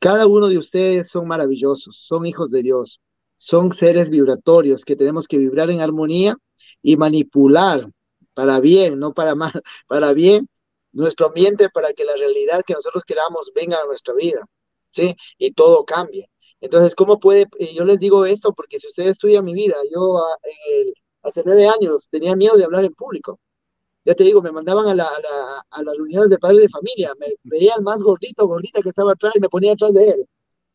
Cada uno de ustedes son maravillosos, son hijos de Dios, son seres vibratorios que tenemos que vibrar en armonía y manipular para bien, no para mal, para bien nuestro ambiente para que la realidad que nosotros queramos venga a nuestra vida, ¿sí? Y todo cambie. Entonces, ¿cómo puede? Yo les digo esto porque si ustedes estudian mi vida, yo ah, hace nueve años tenía miedo de hablar en público. Ya te digo, me mandaban a, la, a, las reuniones de padres de familia, me veía el más gordito, gordita que estaba atrás y me ponía atrás de él.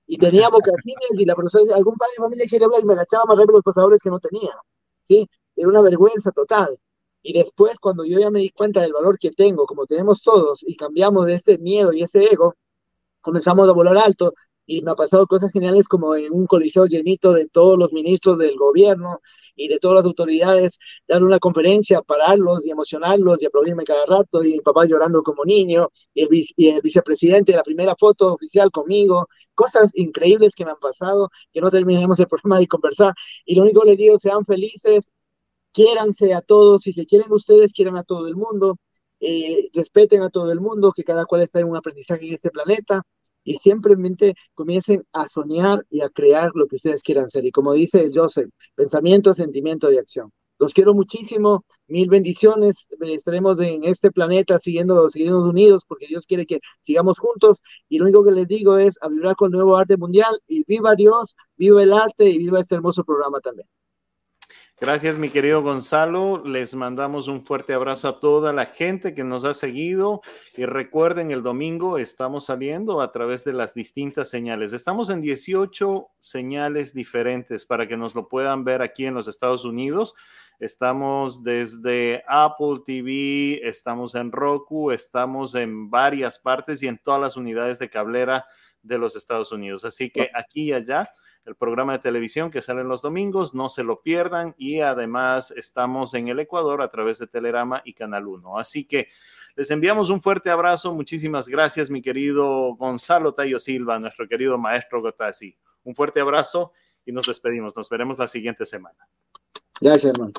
Y tenía bocacines y la profesora algún padre de familia quiere hablar y me agachaba más rápido los pasadores que no tenía. ¿Sí? Era una vergüenza total. Y después, cuando yo ya me di cuenta del valor que tengo, como tenemos todos, y cambiamos de ese miedo y ese ego, comenzamos a volar alto y me ha pasado cosas geniales como en un coliseo llenito de todos los ministros del gobierno y de todas las autoridades, dar una conferencia, pararlos y emocionarlos y aplaudirme cada rato, y mi papá llorando como niño, y el, y el vicepresidente, la primera foto oficial conmigo, cosas increíbles que me han pasado, que no terminemos el programa de conversar, y lo único que les digo, sean felices, quiéranse a todos, si se quieren ustedes, quieran a todo el mundo, eh, respeten a todo el mundo, que cada cual está en un aprendizaje en este planeta y simplemente comiencen a soñar y a crear lo que ustedes quieran ser. Y como dice Joseph, pensamiento, sentimiento y acción. Los quiero muchísimo, mil bendiciones. Estaremos en este planeta siguiendo, siguiendo unidos porque Dios quiere que sigamos juntos. Y lo único que les digo es a vibrar con el nuevo arte mundial y viva Dios, viva el arte y viva este hermoso programa también. Gracias, mi querido Gonzalo. Les mandamos un fuerte abrazo a toda la gente que nos ha seguido. Y recuerden, el domingo estamos saliendo a través de las distintas señales. Estamos en 18 señales diferentes para que nos lo puedan ver aquí en los Estados Unidos. Estamos desde Apple TV, estamos en Roku, estamos en varias partes y en todas las unidades de cablera de los Estados Unidos. Así que aquí y allá el programa de televisión que sale los domingos, no se lo pierdan y además estamos en el Ecuador a través de Telerama y Canal 1. Así que les enviamos un fuerte abrazo, muchísimas gracias mi querido Gonzalo Tayo Silva, nuestro querido maestro Gotasi. Un fuerte abrazo y nos despedimos, nos veremos la siguiente semana. Gracias hermano.